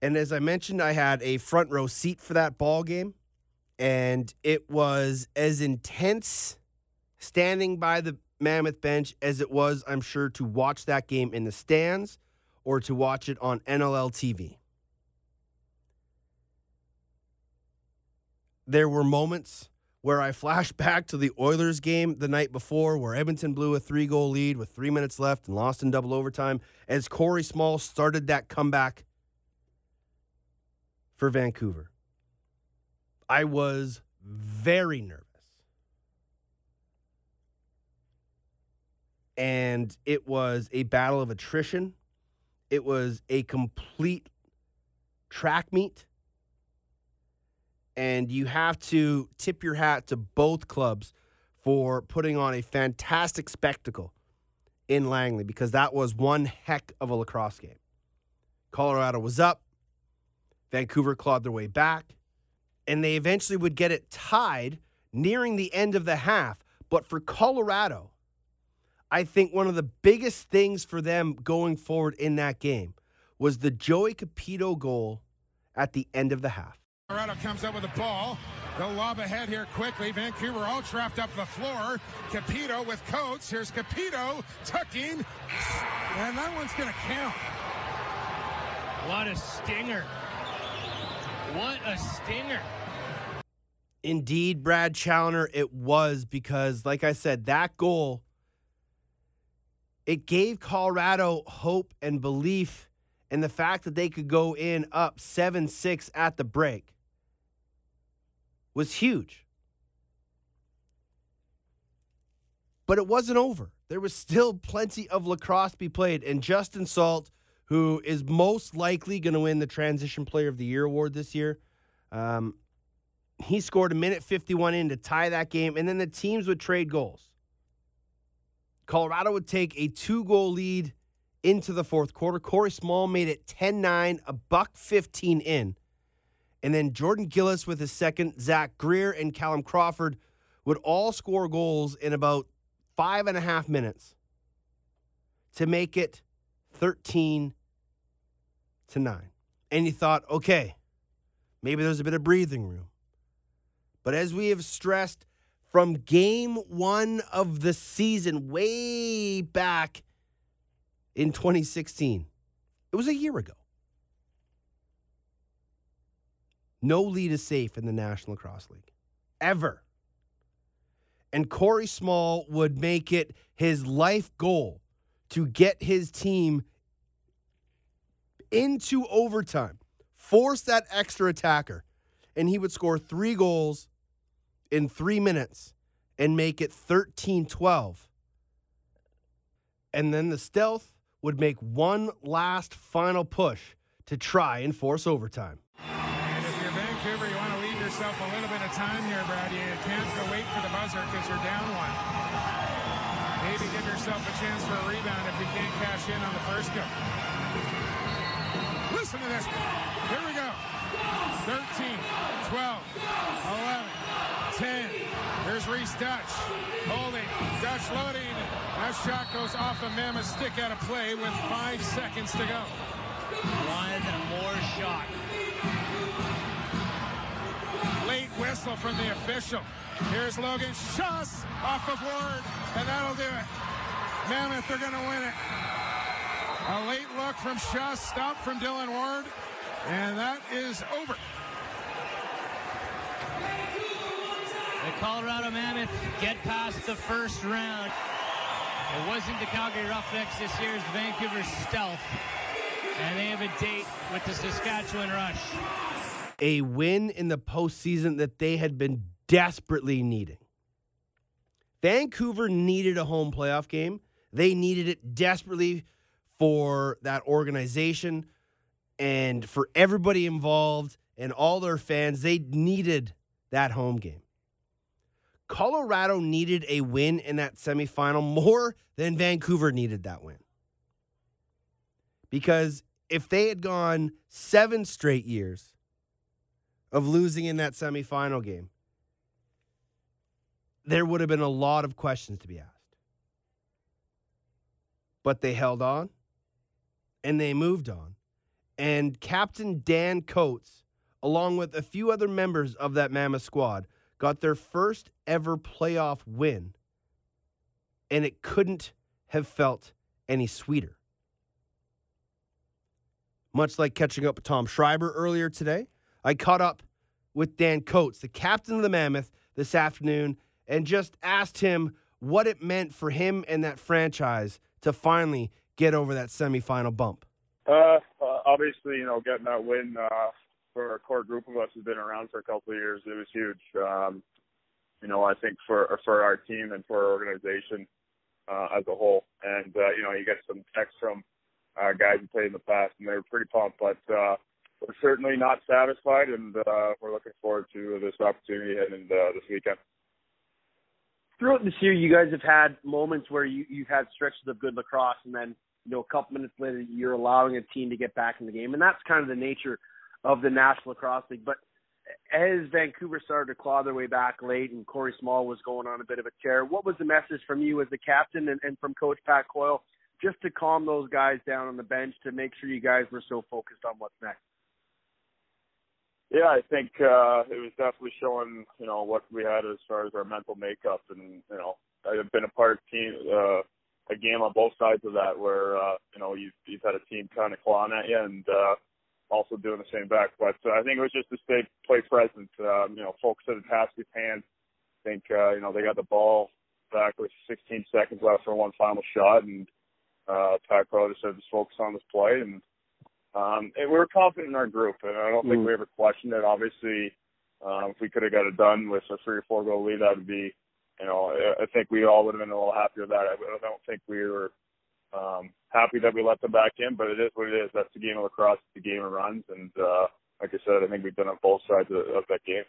And as I mentioned, I had a front row seat for that ball game, and it was as intense standing by the Mammoth bench as it was, I'm sure, to watch that game in the stands or to watch it on NLL TV. There were moments where I [LAUGHS] flashed back to the Oilers game the night before where Edmonton blew a three goal lead with three minutes left and lost in double overtime as Corey Small started that comeback for Vancouver. I was very nervous. And it was a battle of attrition. It was a complete track meet. And you have to tip your hat to both clubs for putting on a fantastic spectacle in Langley because that was one heck of a lacrosse game. Colorado was up. Vancouver clawed their way back, and they eventually would get it tied nearing the end of the half. But for Colorado, I think one of the biggest things for them going forward in that game was the Joey Cupido goal at the end of the half. Colorado comes up with the ball. They'll lob ahead here quickly. Vancouver all trapped up the floor. Cupido with Coates. Here's Cupido tucking. And that one's going to count. What a stinger. What a stinger. Indeed, Brad Challoner, it was because, like I said, that goal, it gave Colorado hope and belief in the fact that they could go in up 7 6 at the break was huge. But it wasn't over. there was still plenty of lacrosse to be played. And Justin Salt, who is most likely going to win the Transition Player of the Year award this year, um, he scored a minute 51 in to tie that game, and then the teams would trade goals. Colorado would take a two goal lead into the fourth quarter. Corey Small made it 10 9, a buck 15 in. And then Jordan Gillis with his second, Zach Greer and Callum Crawford would all score goals in about five and a half minutes to make it 13 to 9. And you thought, okay, maybe there's a bit of breathing room. But as we have stressed from game one of the season, way back in 2016, it was a year ago. No lead is safe in the National Lacrosse League. Ever. And Corey Small would make it his life goal to get his team into overtime, force that extra attacker, and he would score three goals in three minutes and make it 13 12. And then the stealth would make one last final push to try and force overtime. And if you're Vancouver, you want to leave yourself a little bit of time here, Brad. You can't go wait for the buzzer because you're down one. Maybe give yourself a chance for a rebound if you can't cash in on the first go. Listen to this. Here we go. 13, 12, 11, 10. Here's Rhys Duch. Holding. Duch loading. That shot goes off a mammoth stick out of play with five seconds to go. One more shot. Late whistle from the official. Here's Logan Schuss off of Ward, and that'll do it. Mammoth they're going to win it. A late look from Schuss, stop from Dylan Ward, and that is over. The Colorado Mammoth get past the first round. It wasn't the Calgary Roughnecks this year, it's Vancouver Stealth. And they have a date with the Saskatchewan Rush. A win in the postseason that they had been desperately needing. Vancouver needed a home playoff game. They needed it desperately for that organization and for everybody involved and all their fans. They needed that home game. Colorado needed a win in that semifinal more than Vancouver needed that win. Because if they had gone seven straight years of losing in that semifinal game, there would have been a lot of questions to be asked. But they held on and they moved on. And Captain Dan Coates, along with a few other members of that Mammoth squad, got their first ever playoff win. And it couldn't have felt any sweeter. Much like catching up with Tom Schreiber earlier today, I caught up with Dan Coates, the captain of the Mammoth, this afternoon, and just asked him what it meant for him and that franchise to finally get over that semifinal bump. Uh, uh, obviously, you know, getting that win uh, for a core group of us who's been around for a couple of years. It was huge. Um, you know, I think for for our team and for our organization uh, as a whole. And uh, you know, you get some texts from uh, guys who played in the past, and they were pretty pumped. But uh, we're certainly not satisfied, and uh, we're looking forward to this opportunity and uh, this weekend. Throughout this year, you guys have had moments where you, you've had stretches of good lacrosse, and then you know a couple minutes later, you're allowing a team to get back in the game, and that's kind of the nature of the National Lacrosse League. But as Vancouver started to claw their way back late, and Corey Small was going on a bit of a tear, what was the message from you as the captain and, and from Coach Pat Coyle, just to calm those guys down on the bench to make sure you guys were so focused on what's next? Yeah, I think uh, it was definitely showing, you know, what we had as far as our mental makeup, and you know, I've been a part of team, uh, a game on both sides of that, where uh, you know you've you've had a team kind of clawing at you, and uh, also doing the same back. But uh, I think it was just to stay play present, um, you know, focus on the task at hand. I think uh, you know they got the ball back with 16 seconds left for one final shot, and uh, Pat Crow just said just focus on this play and um, and we were confident in our group, and I don't mm. think we ever questioned it. Obviously, um, if we could have got it done with a three or four goal lead, that would be you know, I, I think we all would have been a little happier with that. I, I don't think we were um, happy that we let them back in, but it is what it is. That's the game of lacrosse. It's the game of runs, and uh, like I said, I think we've done on both sides of, of that game.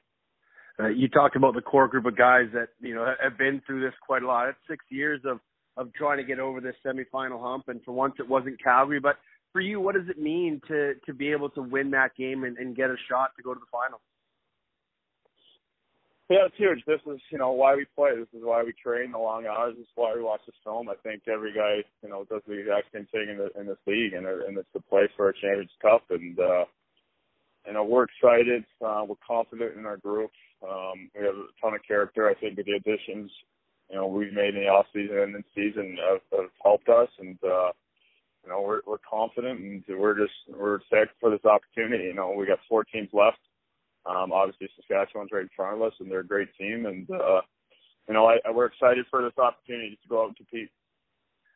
Uh, you talked about the core group of guys that you know have been through this quite a lot. It's six years of of trying to get over this semifinal hump, and for once it wasn't Calgary. But for you, what does it mean to to be able to win that game and, and get a shot to go to the final? Yeah, it's huge. This is, you know, why we play. This is why we train the long hours. This is why we watch this film. I think every guy, you know, does the exact same thing in the in this league, and and it's the play for a Champions Cup. And uh, you know, we're excited. Uh, we're confident in our group. Um, we have a ton of character. I think with the additions, you know, we've made in the off season and in season have, have helped us, and uh, you know, we're we're confident, and we're just we're excited for this opportunity. You know, we got four teams left. Um, obviously, Saskatchewan's right in front of us, and they're a great team, and uh, you know, I, I, we're excited for this opportunity to go out and compete.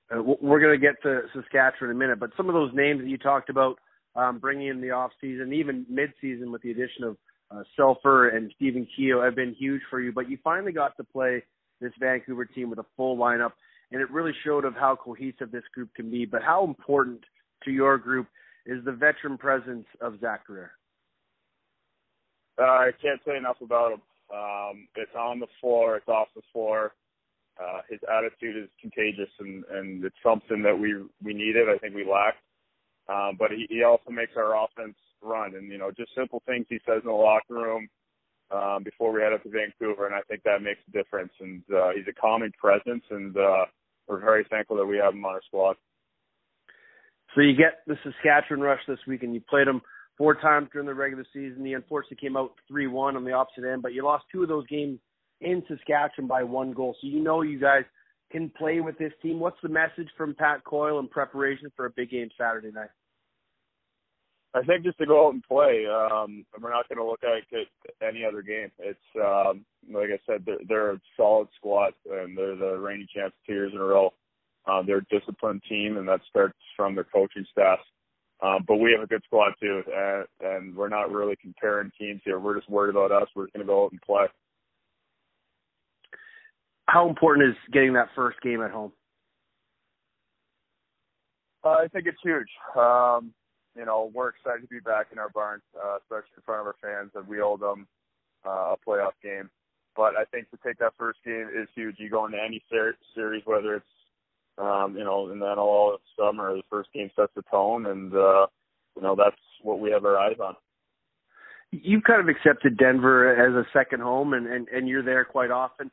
Uh, we're going to get to Saskatchewan in a minute, but some of those names that you talked about um, bringing in the off season, even mid season with the addition of uh, Selfer and Stephen Keogh have been huge for you. But you finally got to play this Vancouver team with a full lineup, and it really showed of how cohesive this group can be. But how important to your group is the veteran presence of Zach Greer? Uh, I can't say enough about him. Um, it's on the floor, it's off the floor. Uh, his attitude is contagious, and, and it's something that we we needed. I think we lacked. Um, but he, he also makes our offense run, and you know, just simple things he says in the locker room um, before we head up to Vancouver, and I think that makes a difference. And uh, he's a calming presence, and uh, we're very thankful that we have him on our squad. So you get the Saskatchewan rush this week, and you played them four times during the regular season. He unfortunately came out 3-1 on the opposite end, but you lost two of those games in Saskatchewan by one goal. So you know you guys can play with this team. What's the message from Pat Coyle in preparation for a big game Saturday night? I think just to go out and play. Um, we're not going to look at it any other game. It's um, like I said, they're, they're a solid squad, and they're the reigning champs two years in a row. Uh, they're a disciplined team, and that starts from their coaching staff. Um, but we have a good squad too, and, and we're not really comparing teams here. We're just worried about us. We're just going to go out and play. How important is getting that first game at home? Uh, I think it's huge. Um, you know, we're excited to be back in our barn, uh, especially in front of our fans, and we owe them uh, a playoff game. But I think to take that first game is huge. You go into any ser- series, whether it's um, you know, and then all summer the first game sets the tone, and uh, you know that's what we have our eyes on. You've kind of accepted Denver as a second home, and and and you're there quite often.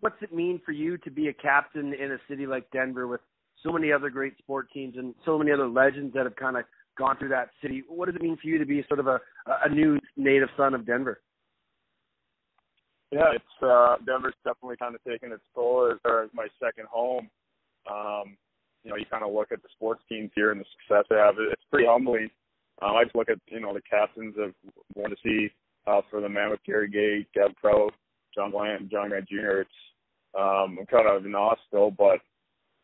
What's it mean for you to be a captain in a city like Denver with so many other great sport teams and so many other legends that have kind of gone through that city? What does it mean for you to be sort of a a new native son of Denver? Yeah, it's uh Denver's definitely kind of taken its toll as, as my second home. Um, you know, you kind of look at the sports teams here and the success they have. It's pretty humbling. Um, I just look at you know the captains of want to see uh, for the man with Gary Gay, Gab Pro, John Bland, John Grant Jr. It's um, I'm kind of in awe still, but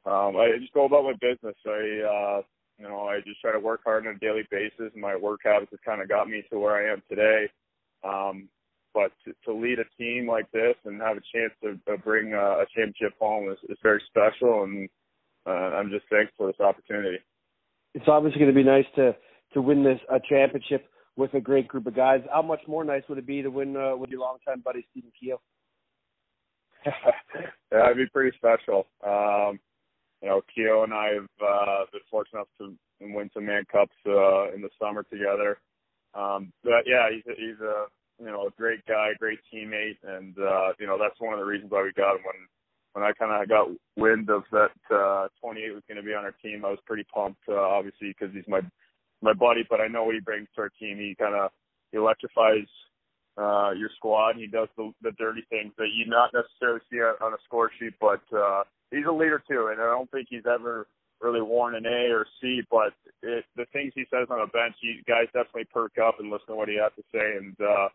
um, I just go about my business. I uh, you know I just try to work hard on a daily basis. And my work habits have kind of got me to where I am today. Um, but to, to lead a team like this and have a chance to, bring a, a championship home is, is very special, and uh, I'm just thankful for this opportunity. It's obviously going to be nice to to win this a championship with a great group of guys. How much more nice would it be to win uh, with your longtime buddy Stephen Keogh? [LAUGHS] yeah, it'd be pretty special. Um, you know, Keogh and I have uh, been fortunate enough to win some Mann Cups uh, in the summer together. Um, but yeah, he's a, he's a you know, a great guy, great teammate, and uh, you know that's one of the reasons why we got him. When when I kind of got wind of that uh, 28 was going to be on our team, I was pretty pumped, uh, obviously because he's my my buddy. But I know what he brings to our team. He kind of electrifies uh, your squad. He does the, the dirty things that you not necessarily see on a score sheet, but uh, he's a leader too. And I don't think he's ever really worn an A or C, but it, the things he says on the bench, you guys definitely perk up and listen to what he has to say. And uh,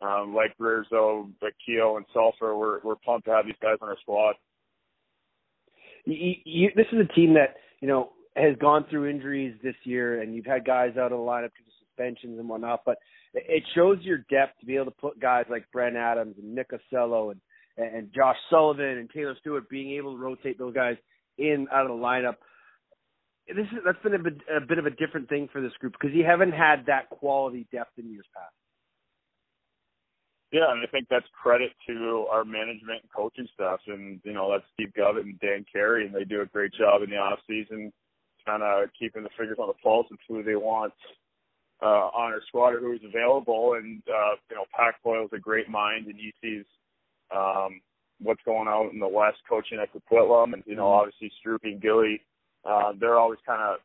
um, like Rizzo, Keogh, and Selfer, we're we're pumped to have these guys on our squad. You, you, this is a team that you know has gone through injuries this year, and you've had guys out of the lineup because of suspensions and whatnot. But it shows your depth to be able to put guys like Brent Adams and Nick Ossello and and Josh Sullivan and Taylor Stewart being able to rotate those guys in out of the lineup. This is that's been a bit, a bit of a different thing for this group because you haven't had that quality depth in years past. Yeah, and I think that's credit to our management and coaching staff, and you know that's Steve Govett and Dan Carey, and they do a great job in the off season, kind of keeping the fingers on the pulse of who they want uh, on our squad or who's available. And uh, you know, Pat Coyle's a great mind, and he sees um, what's going on in the West, coaching at Coquitlam, and you know, obviously Stroopy and Gilly, uh, they're always kind of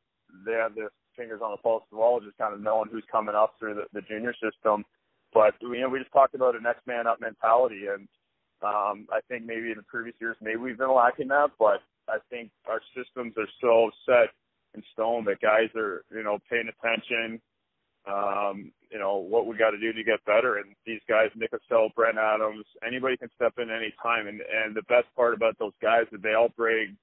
they have their fingers on the pulse of all, just kind of knowing who's coming up through the, the junior system. But you know, we just talked about a next man up mentality, and um, I think maybe in the previous years, maybe we've been lacking that. But I think our systems are so set in stone that guys are, you know, paying attention. Um, you know what we got to do to get better, and these guys, Nick Estelle, Brent Adams, anybody can step in any time. And and the best part about those guys is they all bring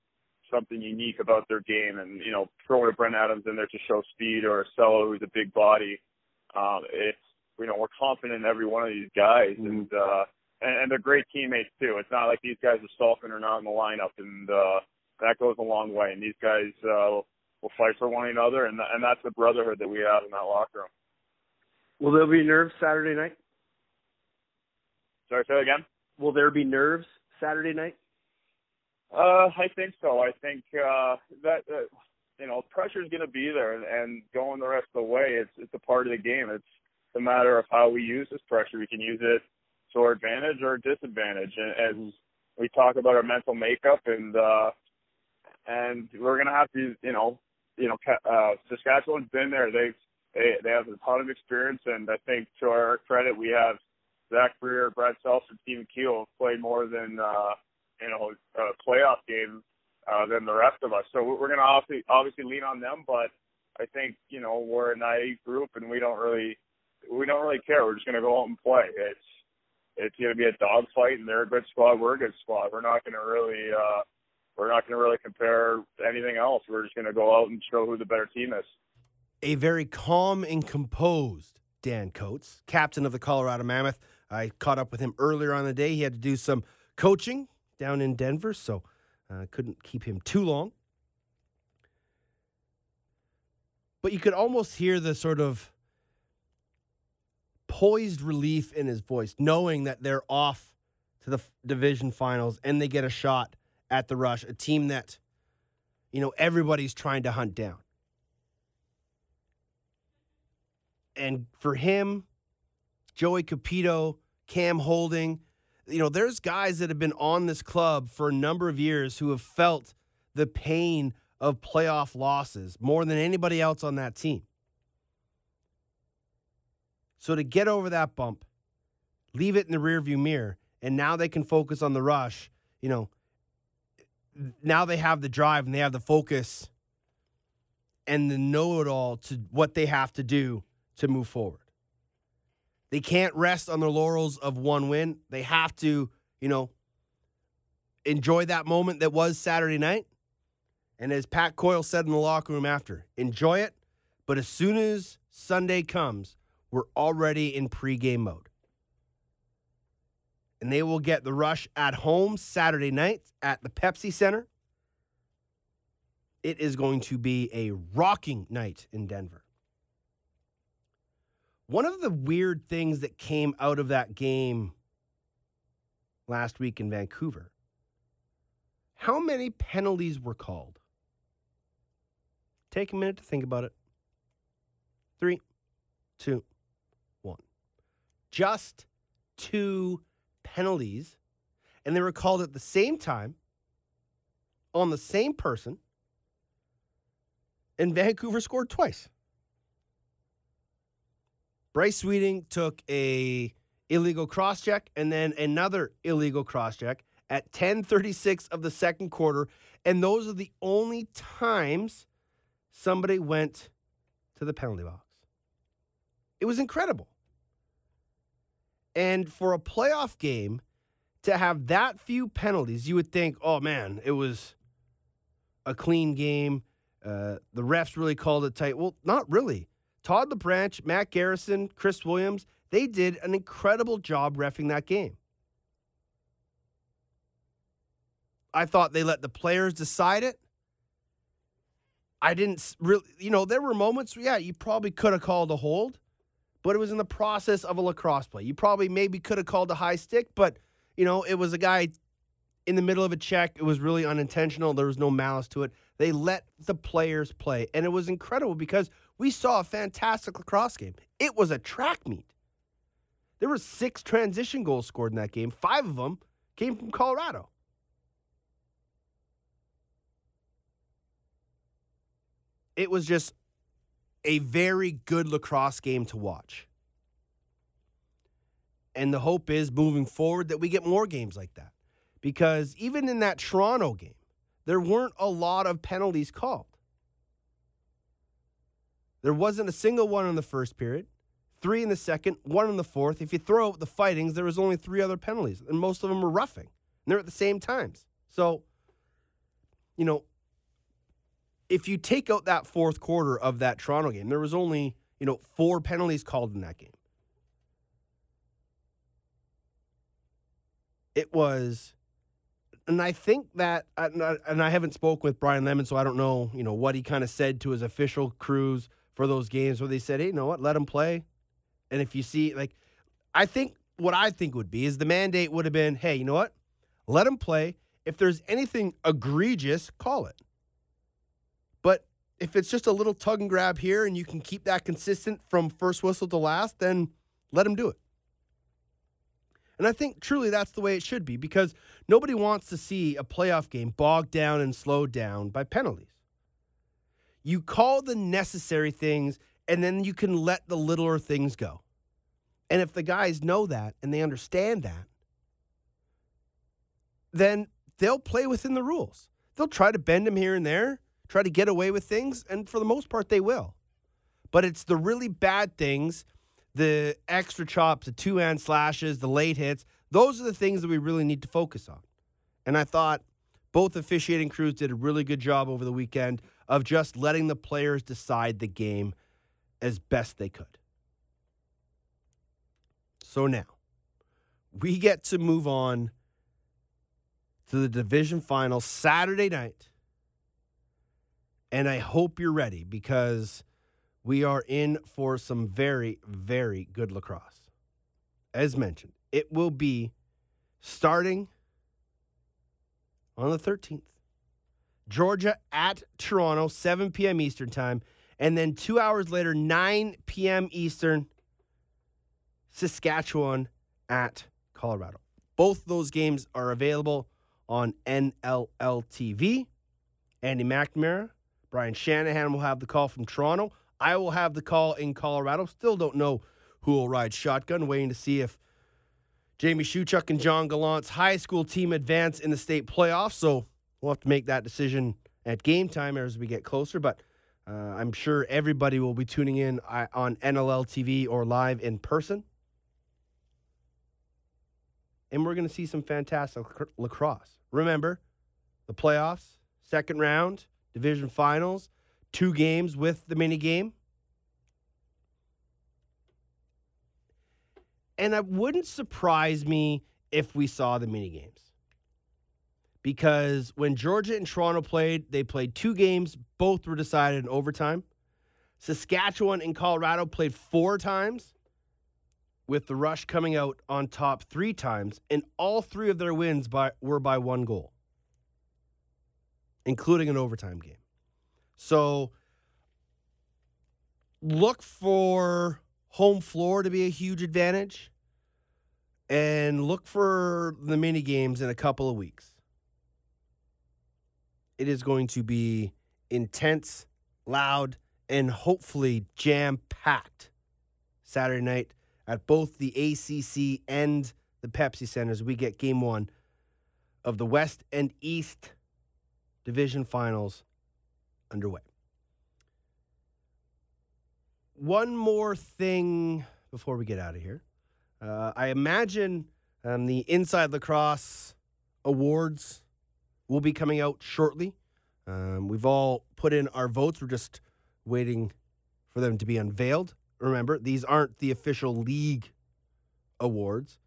something unique about their game, and you know, throwing a Brent Adams in there to show speed, or a Cello who's a big body. Um, it's you know we're confident in every one of these guys, and uh, and, and they're great teammates too. It's not like these guys are sulking or not in the lineup, and uh, that goes a long way. And these guys uh, will fight for one another, and and that's the brotherhood that we have in that locker room. Will there be nerves Saturday night? Sorry, say that again. Will there be nerves Saturday night? Uh, I think so. I think uh, that uh, you know pressure is going to be there, and, and going the rest of the way, it's it's a part of the game. It's a matter of how we use this pressure. We can use it to our advantage or disadvantage. And as we talk about our mental makeup, and uh, and we're going to have to, you know, you know, uh, Saskatchewan's been there. They've they they have a ton of experience, and I think to our credit, we have Zach Greer, Brad Seltz, and Stephen Keogh have played more than uh, you know uh, playoff games uh, than the rest of us. So we're going to obviously obviously lean on them, but I think you know we're a naive group, and we don't really we don't really care. We're just going to go out and play. It's it's going to be a dogfight, and they're a good squad. We're a good squad. We're not going to really uh, we're not going to really compare anything else. We're just going to go out and show who the better team is. a very calm and composed Dan Coates, captain of the Colorado Mammoth. I caught up with him earlier on the day. He had to do some coaching down in Denver, so uh, couldn't keep him too long. But you could almost hear the sort of poised relief in his voice, knowing that they're off to the f- division finals and they get a shot at the Rush, a team that, you know, everybody's trying to hunt down. and for him, Joey Cupido, Cam Holding, you know, there's guys that have been on this club for a number of years who have felt the pain of playoff losses more than anybody else on that team. So to get over that bump, leave it in the rearview mirror, and now they can focus on the rush, you know, now they have the drive and they have the focus and the know it all to what they have to do to move forward. They can't rest on their laurels of one win. They have to, you know, enjoy that moment that was Saturday night. And as Pat Coyle said in the locker room after, enjoy it. But as soon as Sunday comes, we're already in pregame mode. And they will get the rush at home Saturday night at the Pepsi Center. It is going to be a rocking night in Denver. One of the weird things that came out of that game last week in Vancouver how many penalties were called? Take a minute to think about it. Three, two. Just two penalties, and they were called at the same time on the same person, and Vancouver scored twice. Bryce Sweeting took a illegal cross check and then another illegal cross check at 10:36 of the second quarter and those are the only times somebody went to the penalty box. It was incredible. And for a playoff game to have that few penalties, you would think, "Oh man, it was a clean game. Uh, the refs really called it tight." Well, not really. Todd LeBranch, Matt Garrison, Chris Williams, they did an incredible job refing that game. I thought they let the players decide it. I didn't really, you know, there were moments, yeah, you probably could have called a hold, but it was in the process of a lacrosse play. You probably maybe could have called a high stick, but, you know, it was a guy in the middle of a check. It was really unintentional. There was no malice to it. They let the players play, and it was incredible because we saw a fantastic lacrosse game. It was a track meet. There were six transition goals scored in that game. Five of them came from Colorado. It was just a very good lacrosse game to watch. And the hope is moving forward that we get more games like that. Because even in that Toronto game, there weren't a lot of penalties called. There wasn't a single one in the first period, three in the second, one in the fourth. If you throw out the fightings, there was only three other penalties, and most of them were roughing. And they're at the same times. So, you know, if you take out that fourth quarter of that Toronto game, there was only, you know, four penalties called in that game. It was and I think that, and I haven't spoke with Brian Lemon, so I don't know, you know, what he kind of said to his official crews for those games where they said, hey, you know what, let him play. And if you see, like, I think what I think would be is the mandate would have been, hey, you know what, let him play. If there's anything egregious, call it. If it's just a little tug and grab here and you can keep that consistent from first whistle to last, then let him do it. And I think truly that's the way it should be because nobody wants to see a playoff game bogged down and slowed down by penalties. You call the necessary things and then you can let the littler things go. And if the guys know that and they understand that, then they'll play within the rules. They'll try to bend them here and there, try to get away with things, and for the most part, they will. But it's the really bad things the extra chops, the two hand slashes, the late hits. Those are the things that we really need to focus on. And I thought both officiating crews did a really good job over the weekend of just letting the players decide the game as best they could. So now we get to move on to the division final Saturday night. And I hope you're ready because we are in for some very, very good lacrosse. As mentioned, it will be starting on the 13th. Georgia at Toronto, 7 p.m. Eastern Time. And then two hours later, 9 p.m. Eastern, Saskatchewan at Colorado. Both those games are available on NLL TV. Andy McNamara, Brian Shanahan will have the call from Toronto. I will have the call in Colorado. Still don't know who will ride shotgun, waiting to see if Jamie Shuchuk and John Gallant's high school team advance in the state playoffs. So we'll have to make that decision at game time as we get closer. But uh, I'm sure everybody will be tuning in uh, on NLL TV or live in person. And we're going to see some fantastic lacrosse. Remember, the playoffs, second round, division finals two games with the mini game. And it wouldn't surprise me if we saw the mini games. Because when Georgia and Toronto played, they played two games, both were decided in overtime. Saskatchewan and Colorado played four times, with the Rush coming out on top three times, and all three of their wins by, were by one goal, including an overtime game. So look for home floor to be a huge advantage and look for the mini games in a couple of weeks. It is going to be intense, loud, and hopefully jam packed Saturday night at both the ACC and the Pepsi Centers. We get game one of the West and East Division Finals underway. One more thing before we get out of here. Uh, I imagine um, the Inside Lacrosse Awards will be coming out shortly. Um, we've all put in our votes. We're just waiting for them to be unveiled. Remember, these aren't the official league awards.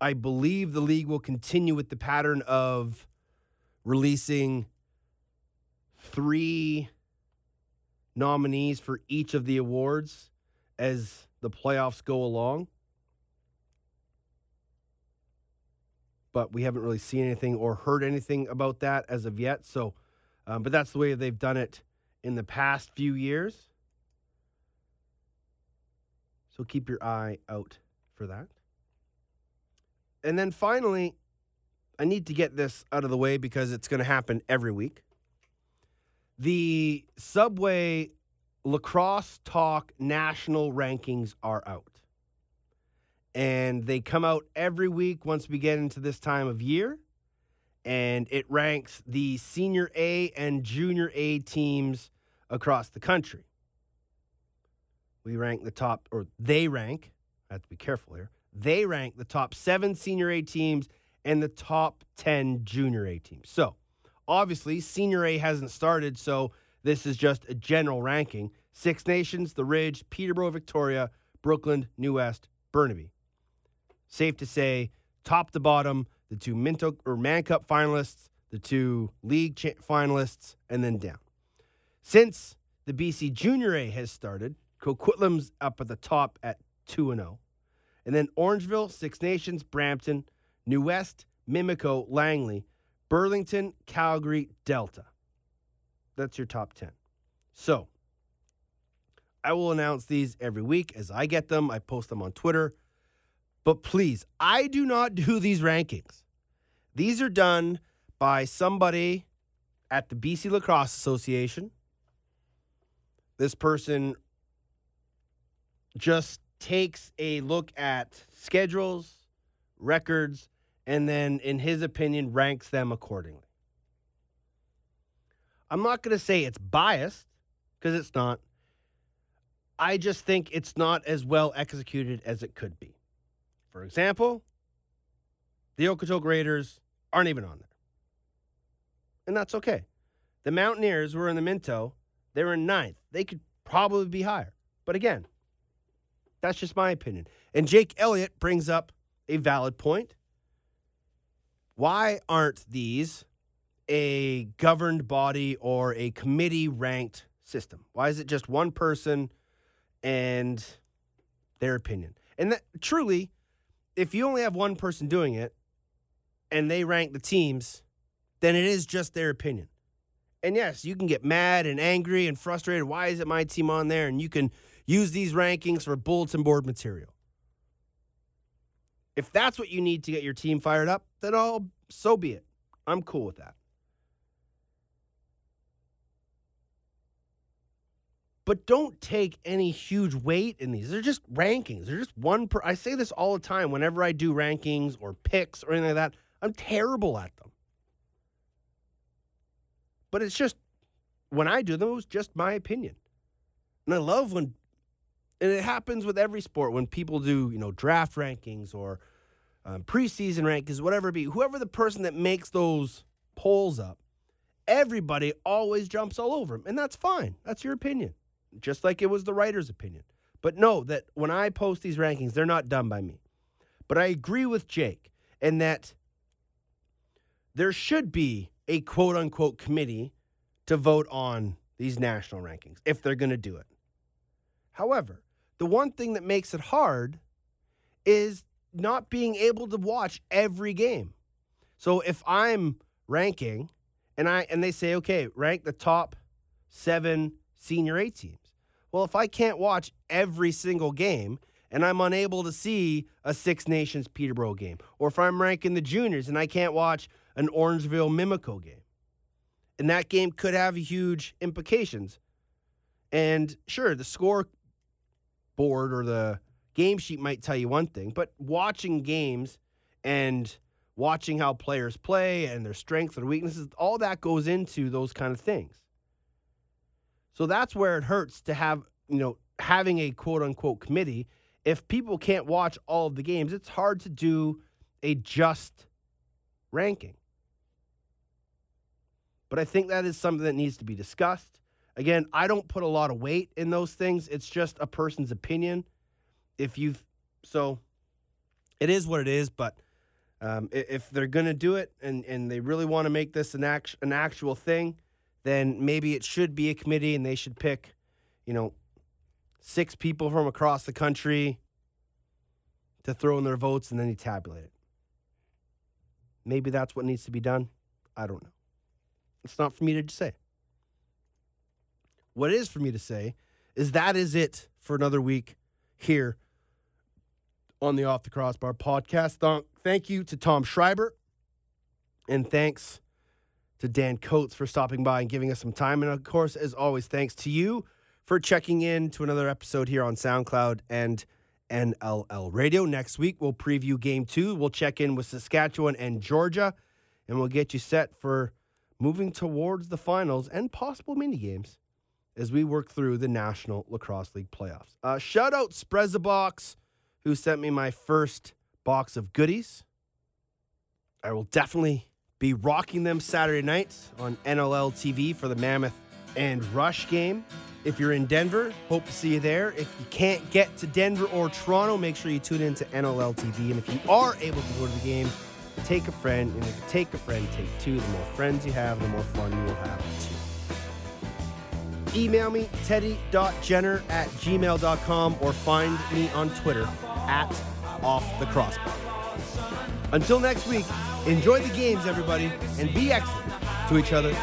I believe the league will continue with the pattern of releasing three nominees for each of the awards as the playoffs go along. But we haven't really seen anything or heard anything about that as of yet. So, um, but that's the way they've done it in the past few years. So keep your eye out for that. And then finally, I need to get this out of the way because it's going to happen every week. The Subway Lacrosse Talk national rankings are out. And they come out every week once we get into this time of year. And it ranks the senior A and junior A teams across the country. We rank the top, or they rank, I have to be careful here. They rank the top seven senior A teams and the top 10 junior A teams. So, obviously, senior A hasn't started, so this is just a general ranking. Six Nations, The Ridge, Peterborough, Victoria, Brooklyn, New West, Burnaby. Safe to say, top to bottom, the two Minto or Mann Cup finalists, the two league cha- finalists, and then down. Since the BC Junior A has started, Coquitlam's up at the top at 2 0. And then Orangeville, Six Nations, Brampton, New West, Mimico, Langley, Burlington, Calgary, Delta. That's your top 10. So, I will announce these every week as I get them. I post them on Twitter. But please, I do not [LAUGHS] do these rankings. These are done by somebody at the BC Lacrosse Association. This person just takes a look at schedules, records, and then, in his opinion, ranks them accordingly. I'm not going to say it's biased because it's not. I just think it's not as well executed as it could be. For example, the Okotoks Raiders aren't even on there. And that's okay. The Mountaineers were in the Minto. They were in ninth. They could probably be higher. But again, that's just my opinion. And Jake Elliott brings up a valid point. Why aren't these a governed body or a committee ranked system? Why is it just one person and their opinion? And that, truly, if you only have one person doing it and they rank the teams, then it is just their opinion. And yes, you can get mad and angry and frustrated. Why is it my team on there? And you can use these rankings for bulletin board material. If that's what you need to get your team fired up, then I'll so be it. I'm cool with that. But don't take any huge weight in these. They're just rankings. They're just one per I say this all the time whenever I do rankings or picks or anything like that. I'm terrible at them. But it's just when I do them, it was just my opinion. And I love when and it happens with every sport when people do, you know, draft rankings or um, preseason rankings, whatever it be. Whoever the person that makes those polls up, everybody always jumps all over them, and that's fine. That's your opinion, just like it was the writer's opinion. But know that when I post these rankings, they're not done by me. But I agree with Jake in that there should be a quote unquote committee to vote on these national rankings if they're going to do it. However, the one thing that makes it hard is not being able to watch every game. So if I'm ranking and I and they say, okay, rank the top seven senior A teams. Well, if I can't watch every single game and I'm unable to see a Six Nations Peterborough game, or if I'm ranking the juniors and I can't watch an Orangeville Mimico game, and that game could have huge implications. And sure, the score board or the game sheet might tell you one thing, but watching games and watching how players play and their strengths and weaknesses, all that goes into those kind of things. So that's where it hurts to have, you know, having a quote unquote committee. If people can't watch all of the games, it's hard to do a just ranking. But I think that is something that needs to be discussed. Again, I don't put a lot of weight in those things. It's just a person's opinion. If you've so it is what it is, but Um, if they're going to do it and, and they really want to make this an, act, an actual thing, then maybe it should be a committee and they should pick, you know, six people from across the country to throw in their votes and then you tabulate it. Maybe that's what needs to be done. I don't know. It's not for me to say. What is for me to say is that is it for another week here on the Off the Crossbar podcast. Thank you to Tom Schreiber and thanks to Dan Coates for stopping by and giving us some time. And of course, as always, thanks to you for checking in to another episode here on SoundCloud and NLL Radio. Next week, we'll preview game two. We'll check in with Saskatchewan and Georgia, and we'll get you set for moving towards the finals and possible mini games as we work through the National Lacrosse League playoffs. Uh, shout out Sprezza Box, who sent me my first box of goodies. I will definitely be rocking them Saturday night on NLL TV for the Mammoth and Rush game. If you're in Denver, hope to see you there. If you can't get to Denver or Toronto, make sure you tune in to NLL TV. And if you are able to go to the game, take a friend. And if you take a friend, take two. The more friends you have, the more fun you will have too. Email me, teddy.jenner at gmail.com or find me on Twitter at off the crossbar. Until next week, enjoy the games, everybody, and be excellent to each other